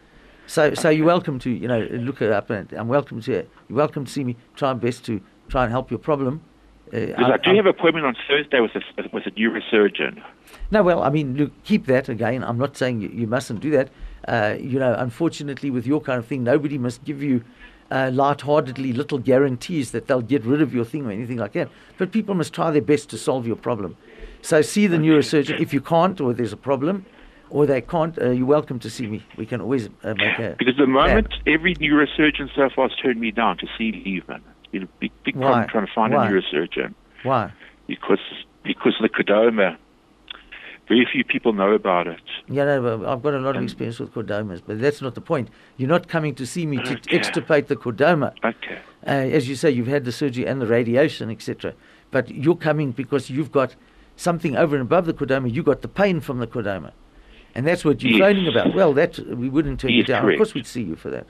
Speaker 3: So, so you're welcome to, you know, look it up, and I'm welcome to. You're welcome to see me. Try my best to try and help your problem. Uh,
Speaker 4: Because I, do
Speaker 3: I'm-
Speaker 4: have an appointment on Thursday with a, with a neurosurgeon.
Speaker 3: no, well, I mean, look, keep that again. I'm not saying you, you mustn't do that. Uh, you know, unfortunately, with your kind of thing, nobody must give you uh, lightheartedly little guarantees that they'll get rid of your thing or anything like that. But people must try their best to solve your problem. So see the neurosurgeon. If you can't, or there's a problem, or they can't, uh, you're welcome to see me. We can always uh, make a.
Speaker 4: Because the
Speaker 3: plan.
Speaker 4: moment, every neurosurgeon so far has turned me down to see even. It's been a big, big
Speaker 3: Why?
Speaker 4: problem trying to find
Speaker 3: Why?
Speaker 4: a neurosurgeon
Speaker 3: Why?
Speaker 4: because because of the chordoma. Very few people know about it.
Speaker 3: Yeah, no, I've got a lot of experience with chordomas, but that's not the point. You're not coming to see me to
Speaker 4: Okay.
Speaker 3: extirpate the chordoma.
Speaker 4: Okay.
Speaker 3: Uh, as you say, you've had the surgery and the radiation, etc. But you're coming because you've got something over and above the chordoma. You got the pain from the chordoma, and that's what you're
Speaker 4: Yes.
Speaker 3: about. Well, that we wouldn't turn you
Speaker 4: Yes,
Speaker 3: down. Of course, we'd see you for that.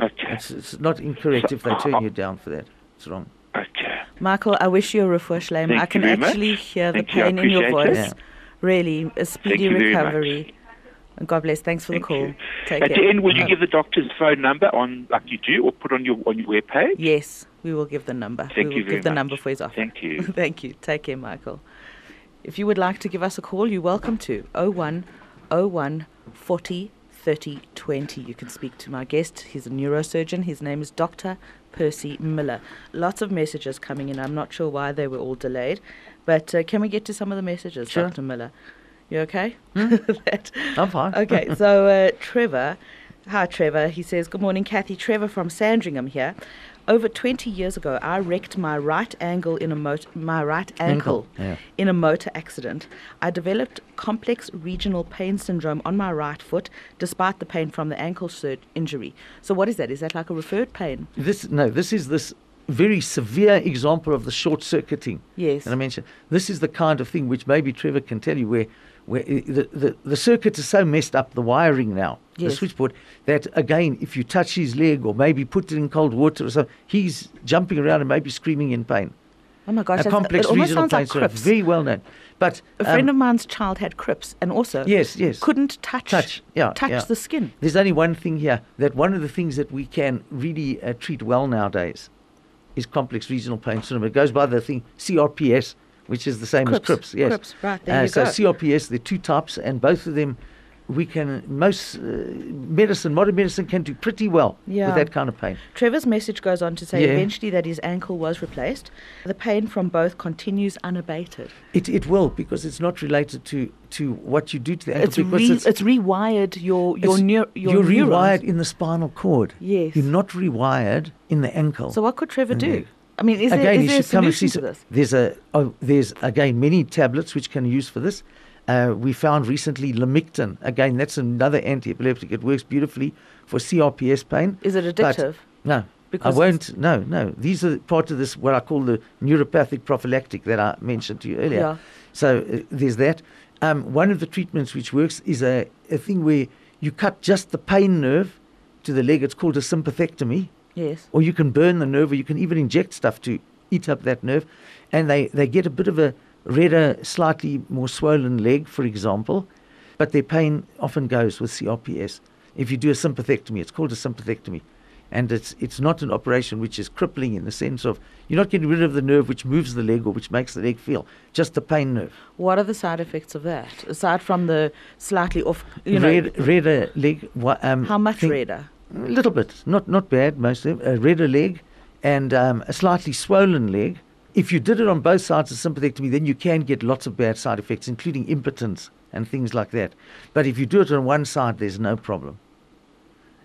Speaker 4: Okay.
Speaker 3: It's, it's not incorrect
Speaker 4: So,
Speaker 3: if they turn
Speaker 4: uh,
Speaker 3: you down for that. It's wrong.
Speaker 4: Okay.
Speaker 2: Michael, I wish you a refuah shlema.
Speaker 4: Thank
Speaker 2: I
Speaker 4: you
Speaker 2: can
Speaker 4: very much.
Speaker 2: actually hear the
Speaker 4: Thank you,
Speaker 2: pain in your
Speaker 4: appreciate
Speaker 2: voice.
Speaker 3: it.
Speaker 2: Really, a speedy
Speaker 4: you
Speaker 2: recovery. And God bless. Thanks for
Speaker 4: Thank
Speaker 2: the call.
Speaker 4: you.
Speaker 2: Take
Speaker 4: At
Speaker 2: care.
Speaker 4: the end, will you
Speaker 2: Oh,
Speaker 4: give the doctor's phone number on, like you do, or put on your on your webpage?
Speaker 2: Yes, we will give the number.
Speaker 4: Thank
Speaker 2: we
Speaker 4: you
Speaker 2: will
Speaker 4: very
Speaker 2: give the
Speaker 4: much.
Speaker 2: number for his office.
Speaker 4: Thank you. <laughs>
Speaker 2: Thank you. Take care, Michael. If you would like to give us a call, you're welcome to 01 01 40 30 20. You can speak to my guest. He's a neurosurgeon. His name is Dr. Percy Miller. Lots of messages coming in. I'm not sure why they were all delayed, but uh, can we get to some of the messages,
Speaker 3: Sure.
Speaker 2: Dr. Miller? You okay? <laughs> That-
Speaker 3: I'm fine.
Speaker 2: okay, <laughs> so uh, Trevor, hi Trevor. He says, "Good morning, Kathy. Trevor from Sandringham here. Over 20 years ago, I wrecked my right angle in a motor, my right ankle,
Speaker 3: Ankle, yeah.
Speaker 2: in a motor accident. I developed complex regional pain syndrome on my right foot, despite the pain from the ankle sur- injury. So, what is that? Is that like a referred pain?
Speaker 3: This no, this is this very severe example of the short circuiting.
Speaker 2: Yes.
Speaker 3: And I mentioned this is the kind of thing which maybe Trevor can tell you where where the, the, the circuit is so messed up, the wiring now, the switchboard, that again, if you touch his leg or maybe put it in cold water or something, he's jumping around and maybe screaming in pain.
Speaker 2: Oh my gosh,
Speaker 3: a complex
Speaker 2: it almost
Speaker 3: regional
Speaker 2: sounds like
Speaker 3: pain
Speaker 2: Crips.
Speaker 3: very well known. But
Speaker 2: A friend
Speaker 3: um,
Speaker 2: of mine's child had Crips, and also
Speaker 3: Yes, yes.
Speaker 2: couldn't touch
Speaker 3: Touch, yeah,
Speaker 2: touch
Speaker 3: yeah.
Speaker 2: the skin.
Speaker 3: There's only one thing here that one of the things that we can really uh, treat well nowadays is complex regional pain syndrome. It goes by the thing CRPS, which is the same
Speaker 2: Crips,
Speaker 3: as CRIPS. Yes,
Speaker 2: Crips, right, there
Speaker 3: uh,
Speaker 2: you
Speaker 3: so
Speaker 2: go.
Speaker 3: CRPS, there are two types, and both of them we can most uh, medicine, modern medicine can do pretty well
Speaker 2: Yeah.
Speaker 3: with that kind of pain.
Speaker 2: Trevor's message goes on to say
Speaker 3: Yeah.
Speaker 2: eventually that his ankle was replaced. The pain from both continues unabated.
Speaker 3: It it will because it's not related to to what you do to the ankle
Speaker 2: It's,
Speaker 3: because
Speaker 2: re-
Speaker 3: it's,
Speaker 2: it's rewired your your,
Speaker 3: it's-
Speaker 2: neur- your
Speaker 3: you're
Speaker 2: neurons.
Speaker 3: rewired in the spinal cord.
Speaker 2: Yes.
Speaker 3: You're not rewired in the ankle.
Speaker 2: So what could Trevor do? I mean, is there,
Speaker 3: again,
Speaker 2: is
Speaker 3: you
Speaker 2: there a
Speaker 3: should come and see.
Speaker 2: to this?
Speaker 3: There's a oh, there's again many tablets which can use for this. Uh, we found recently Lamictin. Again, that's another anti-epileptic. It works beautifully for CRPS pain.
Speaker 2: Is it addictive?
Speaker 3: No,
Speaker 2: Because
Speaker 3: I won't. No, no. These are part of this what I call the neuropathic prophylactic that I mentioned to you earlier.
Speaker 2: Yeah.
Speaker 3: So uh, there's that. Um, one of the treatments which works is a, a thing where you cut just the pain nerve to the leg. It's called a sympathectomy
Speaker 2: Yes.
Speaker 3: or you can burn the nerve, or you can even inject stuff to eat up that nerve, and they, they get a bit of a redder, slightly more swollen leg, for example, but their pain often goes with CRPS. If you do a sympathectomy, it's called a sympathectomy, and it's it's not an operation which is crippling in the sense of you're not getting rid of the nerve which moves the leg or which makes the leg feel, just the pain nerve.
Speaker 2: What are the side effects of that? Aside from the slightly off, you know,
Speaker 3: Red, redder leg. Um,
Speaker 2: how much
Speaker 3: thing-
Speaker 2: redder?
Speaker 3: A little bit, not not bad. mostly. A redder leg and um, a slightly swollen leg. If you did it on both sides of sympathectomy, then you can get lots of bad side effects, including impotence and things like that. But if you do it on one side, there's no problem.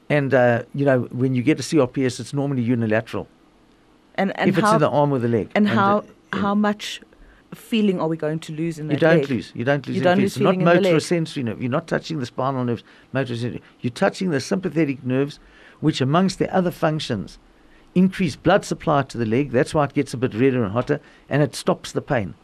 Speaker 3: And uh, you know, when you get a CRPS, it's normally unilateral.
Speaker 2: And and
Speaker 3: if it's
Speaker 2: how
Speaker 3: in the arm or the leg,
Speaker 2: and how
Speaker 3: uh,
Speaker 2: how much feeling are we going to lose in that
Speaker 3: you don't
Speaker 2: leg?
Speaker 3: lose. You don't lose.
Speaker 2: You don't lose
Speaker 3: It's not
Speaker 2: feeling in the
Speaker 3: motor or sensory nerve. You're not touching the spinal nerves, motor sensory. You're touching the sympathetic nerves, which, amongst their other functions, increase blood supply to the leg. That's why it gets a bit redder and hotter, and it stops the pain.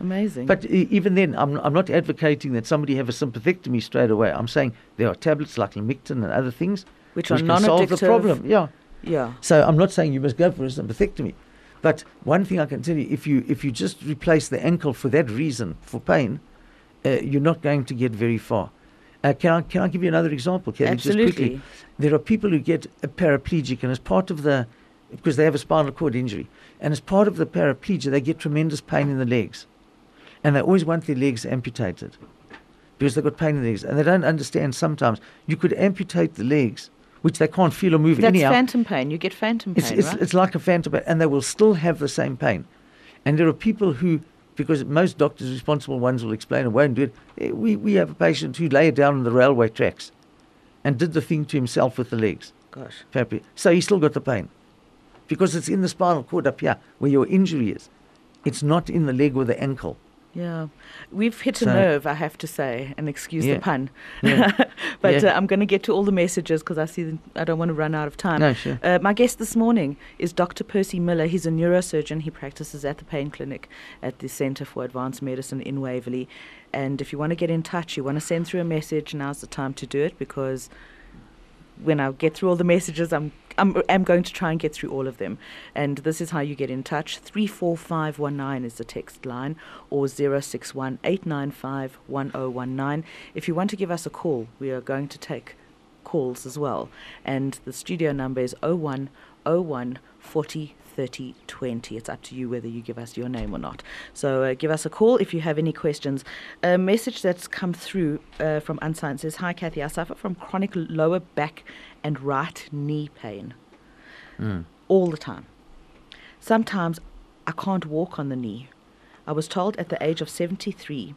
Speaker 2: Amazing.
Speaker 3: But even then, I'm, I'm not advocating that somebody have a sympathectomy straight away. I'm saying there are tablets like Lamictin and other things
Speaker 2: which are
Speaker 3: can solve the problem. Yeah.
Speaker 2: Yeah.
Speaker 3: So I'm not saying you must go for a sympathectomy, but one thing I can tell you: if you if you just replace the ankle for that reason, for pain, uh, you're not going to get very far. Uh, can I can I give you another example, Kelly? Just quickly,
Speaker 2: Absolutely.
Speaker 3: there are people who get a paraplegic, and as part of the because they have a spinal cord injury, and as part of the paraplegia, they get tremendous pain in the legs, and they always want their legs amputated because they've got pain in the legs, and they don't understand. Sometimes you could amputate the legs, which they can't feel or move
Speaker 2: That's
Speaker 3: anyhow.
Speaker 2: phantom pain. You get phantom pain,
Speaker 3: It's, it's,
Speaker 2: right?
Speaker 3: it's like a phantom, pain, and they will still have the same pain. And there are people who, because most doctors, responsible ones, will explain and won't do it. eh, We, we have a patient who lay down on the railway tracks and did the thing to himself with the legs.
Speaker 2: Gosh.
Speaker 3: So he still got the pain because it's in the spinal cord up here where your injury is. It's not in the leg or the ankle.
Speaker 2: Yeah, we've hit a nerve, I have to say, and excuse
Speaker 3: Yeah.
Speaker 2: the pun.
Speaker 3: Yeah. <laughs>
Speaker 2: but
Speaker 3: Yeah.
Speaker 2: uh, I'm going to get to all the messages because I see that I don't want to run out of time.
Speaker 3: No, sure.
Speaker 2: Uh, my guest this morning is Dr. Percy Miller. He's a neurosurgeon. He practices at the Pain Clinic at the Centre for Advanced Medicine in Waverley. And if you want to get in touch, you want to send through a message, now's the time to do it because when I get through all the messages, I'm I'm, I'm going to try and get through all of them. And this is how you get in touch. 34519 is the text line or 061 895 1019. If you want to give us a call, we are going to take calls as well. And the studio number is 0101 40 30 20. It's up to you whether you give us your name or not. So uh, give us a call if you have any questions. A message that's come through uh, from Unsigned says Hi, Kathy. I suffer from chronic lower back and right knee pain all the time. Sometimes I can't walk on the knee. I was told at the age of 73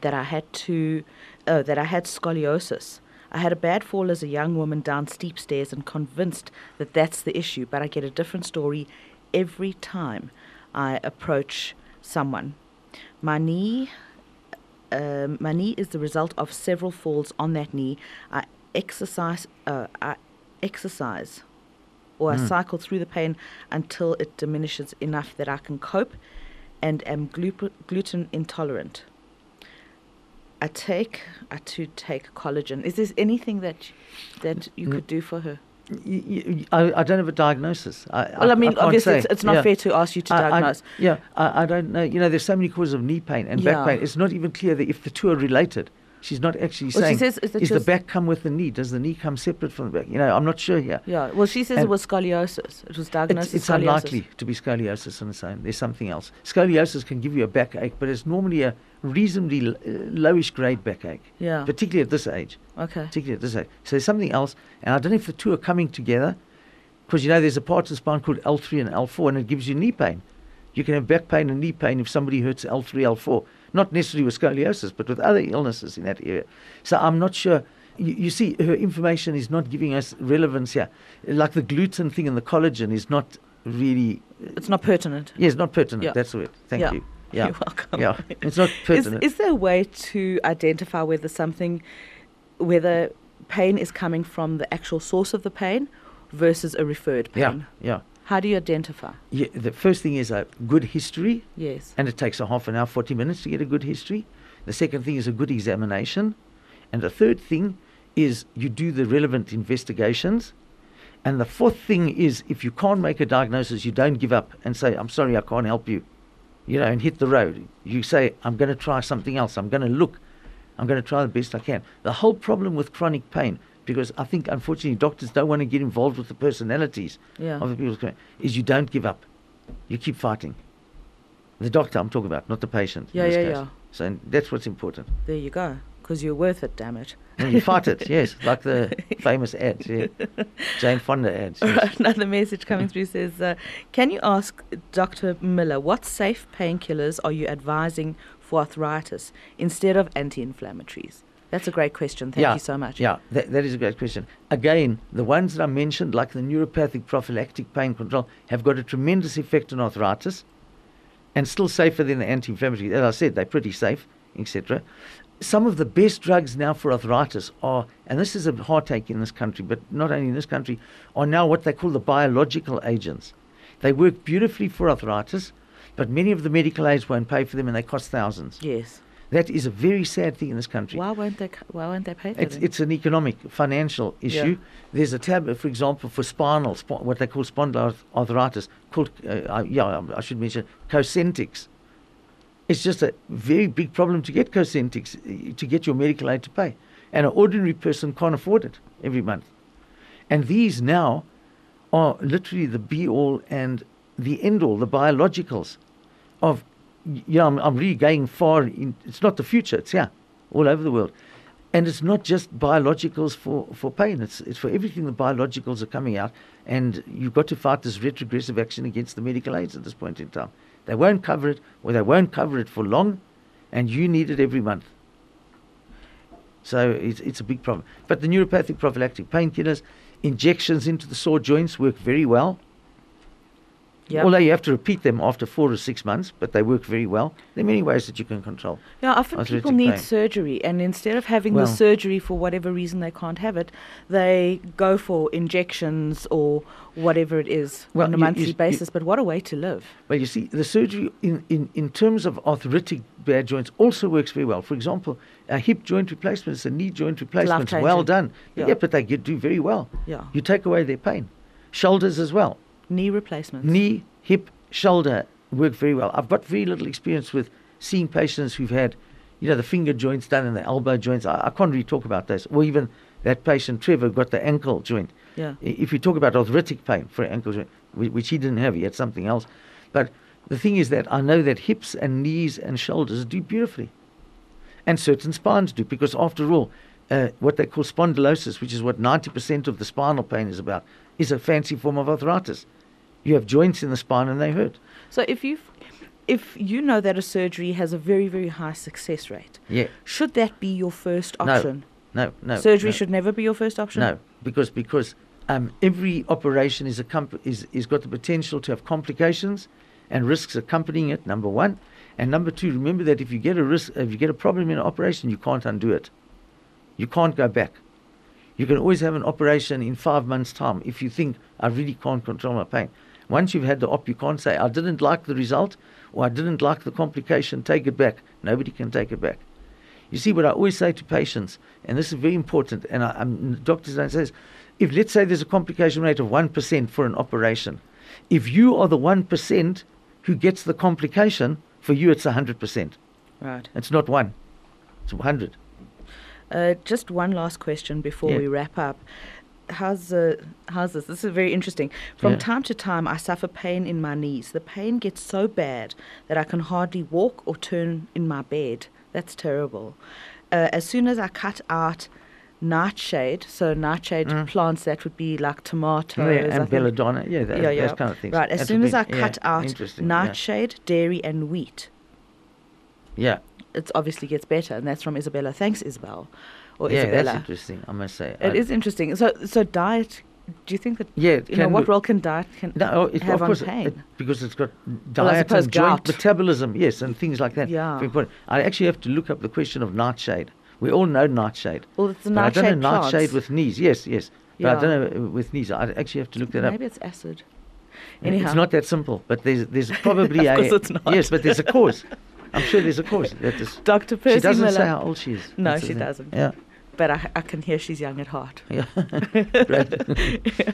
Speaker 2: that I had to uh, that I had scoliosis. I had a bad fall as a young woman down steep stairs and convinced that that's the issue, but I get a different story every time I approach someone. My knee um, my knee is the result of several falls on that knee. I exercise uh, I exercise or I cycle through the pain until it diminishes enough that I can cope and am glu- gluten intolerant. I take I to take collagen. Is there anything that that you could do for her?
Speaker 3: I, I don't have a diagnosis. I,
Speaker 2: Well, I, mean,
Speaker 3: can't
Speaker 2: obviously, it's, it's not
Speaker 3: Yeah.
Speaker 2: fair to ask you to
Speaker 3: I- I-
Speaker 2: diagnose.
Speaker 3: yeah, I, I don't know. You know, there's so many causes of knee pain and
Speaker 2: Yeah.
Speaker 3: back pain. It's not even clear that if the two are related. She's not actually
Speaker 2: Well, she
Speaker 3: saying,
Speaker 2: says is
Speaker 3: is the back come with the knee? Does the knee come separate from the back? You know, I'm not sure here.
Speaker 2: yeah. Well, she says it was scoliosis. It was diagnosed
Speaker 3: It's, it's
Speaker 2: scoliosis.
Speaker 3: unlikely to be scoliosis on its own. There's something else. Scoliosis can give you a backache, but it's normally a reasonably l- uh, lowish grade backache,
Speaker 2: Yeah.
Speaker 3: particularly at this age.
Speaker 2: Okay.
Speaker 3: particularly at this age. So there's something else, and I don't know if the two are coming together, because you know there's a part of the spine called L3 and L4, and it gives you knee pain. You can have back pain and knee pain if somebody hurts L3, L4, not necessarily with scoliosis, but with other illnesses in that area. So I'm not sure. You, you see, her information is not giving us relevance here. Like the gluten thing and the collagen is not really, uh,
Speaker 2: It's not pertinent.
Speaker 3: yeah, it's not pertinent.
Speaker 2: Yeah.
Speaker 3: That's it. Thank
Speaker 2: Yeah.
Speaker 3: you. <laughs> Yeah.
Speaker 2: You're welcome.
Speaker 3: Yeah, it's not pertinent.
Speaker 2: is there a way to identify whether something, whether pain is coming from the actual source of the pain versus a referred pain?
Speaker 3: yeah,
Speaker 2: pain?
Speaker 3: yeah.
Speaker 2: How do you identify?
Speaker 3: yeah. The first thing is a good history.
Speaker 2: Yes.
Speaker 3: and it takes a half an hour, 40 minutes to get a good history. The second thing is a good examination. And the third thing is you do the relevant investigations. And the fourth thing is if you can't make a diagnosis, you don't give up and say, I'm sorry, I can't help you. You know, and hit the road. You say, I'm going to try something else. I'm going to look. I'm going to try the best I can. The whole problem with chronic pain, because I think unfortunately doctors don't want to get involved with the personalities
Speaker 2: Yeah.
Speaker 3: of the people, is you don't give up. You keep fighting. The doctor I'm talking about, not the patient.
Speaker 2: Yeah, yeah,
Speaker 3: case.
Speaker 2: yeah.
Speaker 3: So that's what's important.
Speaker 2: There you go. Because you're worth it, damn it.
Speaker 3: And you fight it, yes, <laughs> like the famous ads, yeah. Jane Fonda ads. Yes.
Speaker 2: right, <laughs> another message coming through says, uh, "Can you ask Dr. Miller what safe painkillers are you advising for arthritis instead of anti-inflammatories?" That's a great question. Thank
Speaker 3: yeah,
Speaker 2: you so much.
Speaker 3: Yeah, that, that is a great question. Again, the ones that I mentioned, like the neuropathic prophylactic pain control, have got a tremendous effect on arthritis and still safer than the anti inflammatory. As I said, they're pretty safe, etc. Some of the best drugs now for arthritis are, and this is a heartache in this country, but not only in this country, are now what they call the biological agents. They work beautifully for arthritis, but many of the medical aids won't pay for them and they cost thousands.
Speaker 2: Yes.
Speaker 3: That is a very sad thing in this country.
Speaker 2: Why won't they? Why won't they pay for
Speaker 3: It's,
Speaker 2: them?
Speaker 3: it's an economic, financial issue.
Speaker 2: Yeah.
Speaker 3: There's a tablet, for example, for spinal, sp- what they call spondyloarthritis, called, uh, uh, yeah, I should mention, Cosentyx. It's just a very big problem to get Cosentyx, uh, to get your medical aid to pay. And an ordinary person can't afford it every month. And these now are literally the be all and the end all, the biologicals of, yeah, I'm, I'm really going far. In, it's not the future, it's yeah, all over the world. And it's not just biologicals for, for pain, it's, it's for everything the biologicals are coming out. And you've got to fight this retrogressive action against the medical aids at this point in time. They won't cover it, or they won't cover it for long, and you need it every month. So it's, it's a big problem. But the neuropathic prophylactic painkillers, injections into the sore joints work very well.
Speaker 2: Yep.
Speaker 3: Although you have to repeat them after four to six months, but they work very well. There are many ways that you can control.
Speaker 2: Yeah, often people need
Speaker 3: pain.
Speaker 2: surgery, and instead of having
Speaker 3: Well-
Speaker 2: the surgery for whatever reason they can't have it, they go for injections or whatever it is
Speaker 3: Well,
Speaker 2: on a
Speaker 3: you- you
Speaker 2: monthly
Speaker 3: you-
Speaker 2: basis. but what a way to live!
Speaker 3: Well, you see, the surgery in, in, in terms of arthritic bad joints also works very well. For example, a hip joint replacement, a knee joint replacement, well done.
Speaker 2: Yeah.
Speaker 3: Yeah. but they get, do very well.
Speaker 2: Yeah.
Speaker 3: You take away their pain. Shoulders as well.
Speaker 2: Knee replacements.
Speaker 3: Knee, hip, shoulder work very well. I've got very little experience with seeing patients who've had, you know, the finger joints done and the elbow joints. I, I can't really talk about those. Or even that patient, Trevor, got the ankle joint.
Speaker 2: Yeah.
Speaker 3: If you talk about arthritic pain for an ankle joint, which he didn't have, he had something else. But the thing is that I know that hips and knees and shoulders do beautifully. And certain spines do, because after all, uh, what they call spondylosis, which is what 90% of the spinal pain is about, is a fancy form of arthritis. You have joints in the spine and they hurt.
Speaker 2: So if you if you know that a surgery has a very very high success rate,
Speaker 3: Yeah.
Speaker 2: should that be your first option?
Speaker 3: No, no.
Speaker 2: no surgery
Speaker 3: no.
Speaker 2: should never be your first option.
Speaker 3: No, because because um, every operation is, accomp- is is got the potential to have complications and risks accompanying it. Number one, and number two, remember that if you get a risk, if you get a problem in an operation, you can't undo it. You can't go back. You can always have an operation in five months' time if you think I really can't control my pain. Once you've had the op, you can't say I didn't like the result or I didn't like the complication. Take it back. Nobody can take it back. You see, what I always say to patients, and this is very important, and I, I'm, doctors don't say this, if let's say there's a complication rate of 1% for an operation, if you are the 1% who gets the complication, for you it's 100%.
Speaker 2: Right.
Speaker 3: It's not one, it's 100.
Speaker 2: Uh, just one last question before
Speaker 3: Yeah.
Speaker 2: we wrap up. How's uh, how's this? This is very interesting. From
Speaker 3: Yeah.
Speaker 2: time to time, I suffer pain in my knees. The pain gets so bad that I can hardly walk or turn in my bed. That's terrible. Uh, as soon as I cut out nightshade, so nightshade
Speaker 3: Mm.
Speaker 2: plants that would be like tomatoes,
Speaker 3: yeah, and belladonna, yeah, that,
Speaker 2: yeah, yeah.
Speaker 3: those kind of things.
Speaker 2: Right. As soon as I cut
Speaker 3: yeah,
Speaker 2: out nightshade, dairy, and wheat,
Speaker 3: Yeah,
Speaker 2: it obviously gets better. And that's from Isabella. Thanks, Isabel, or
Speaker 3: yeah,
Speaker 2: Isabella.
Speaker 3: that's interesting, I must say.
Speaker 2: It
Speaker 3: I-
Speaker 2: is interesting. So, so diet. Do you think that
Speaker 3: Yeah,
Speaker 2: you know what role can diet can
Speaker 3: No, it,
Speaker 2: have
Speaker 3: of
Speaker 2: on pain?
Speaker 3: it- because it's got diet
Speaker 2: suppose
Speaker 3: and joint metabolism, yes, and things like that.
Speaker 2: Yeah.
Speaker 3: I actually have to look up the question of nightshade. We all know nightshade.
Speaker 2: well, it's the
Speaker 3: but I don't know
Speaker 2: plants.
Speaker 3: nightshade with knees. Yes, yes. But
Speaker 2: Yeah.
Speaker 3: I don't know uh, with knees. I actually have to look that up.
Speaker 2: Maybe it's acid. Anyhow,
Speaker 3: It's not that simple, but there's there's <laughs> probably
Speaker 2: Of
Speaker 3: a
Speaker 2: course it's not.
Speaker 3: yes, but there's a cause. <laughs> I'm sure there's a cause. <laughs> That is,
Speaker 2: Dr. Percy
Speaker 3: she doesn't
Speaker 2: Miller.
Speaker 3: say how old she is.
Speaker 2: No,
Speaker 3: That's
Speaker 2: she doesn't.
Speaker 3: Yeah,
Speaker 2: but I, I can hear she's young at heart. <laughs>
Speaker 3: yeah. <laughs>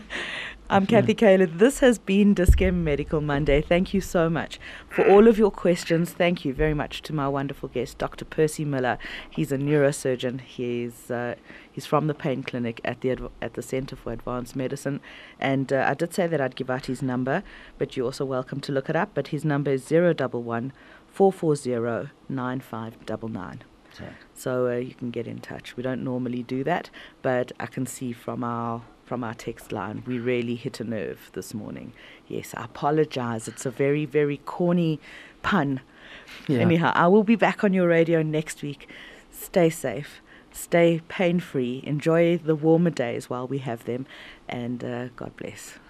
Speaker 2: I'm Kathy Kaler. This has been Dis-Chem Medical Monday. Thank you so much for all of your questions. Thank you very much to my wonderful guest, Dr. Percy Miller. He's a neurosurgeon. He's uh, he's from the pain clinic at the adv- at the Center for Advanced Medicine. And uh, I did say that I'd give out his number, but you're also welcome to look it up. But his number is 011 440 9599.
Speaker 3: So,
Speaker 2: So uh, you can get in touch. We don't normally do that, but I can see from our from our text line we really hit a nerve this morning. Yes, I apologize. It's a very very corny pun.
Speaker 3: yeah.
Speaker 2: Anyhow, I will be back on your radio next week. Stay safe, stay pain free, enjoy the warmer days while we have them, and uh, God bless.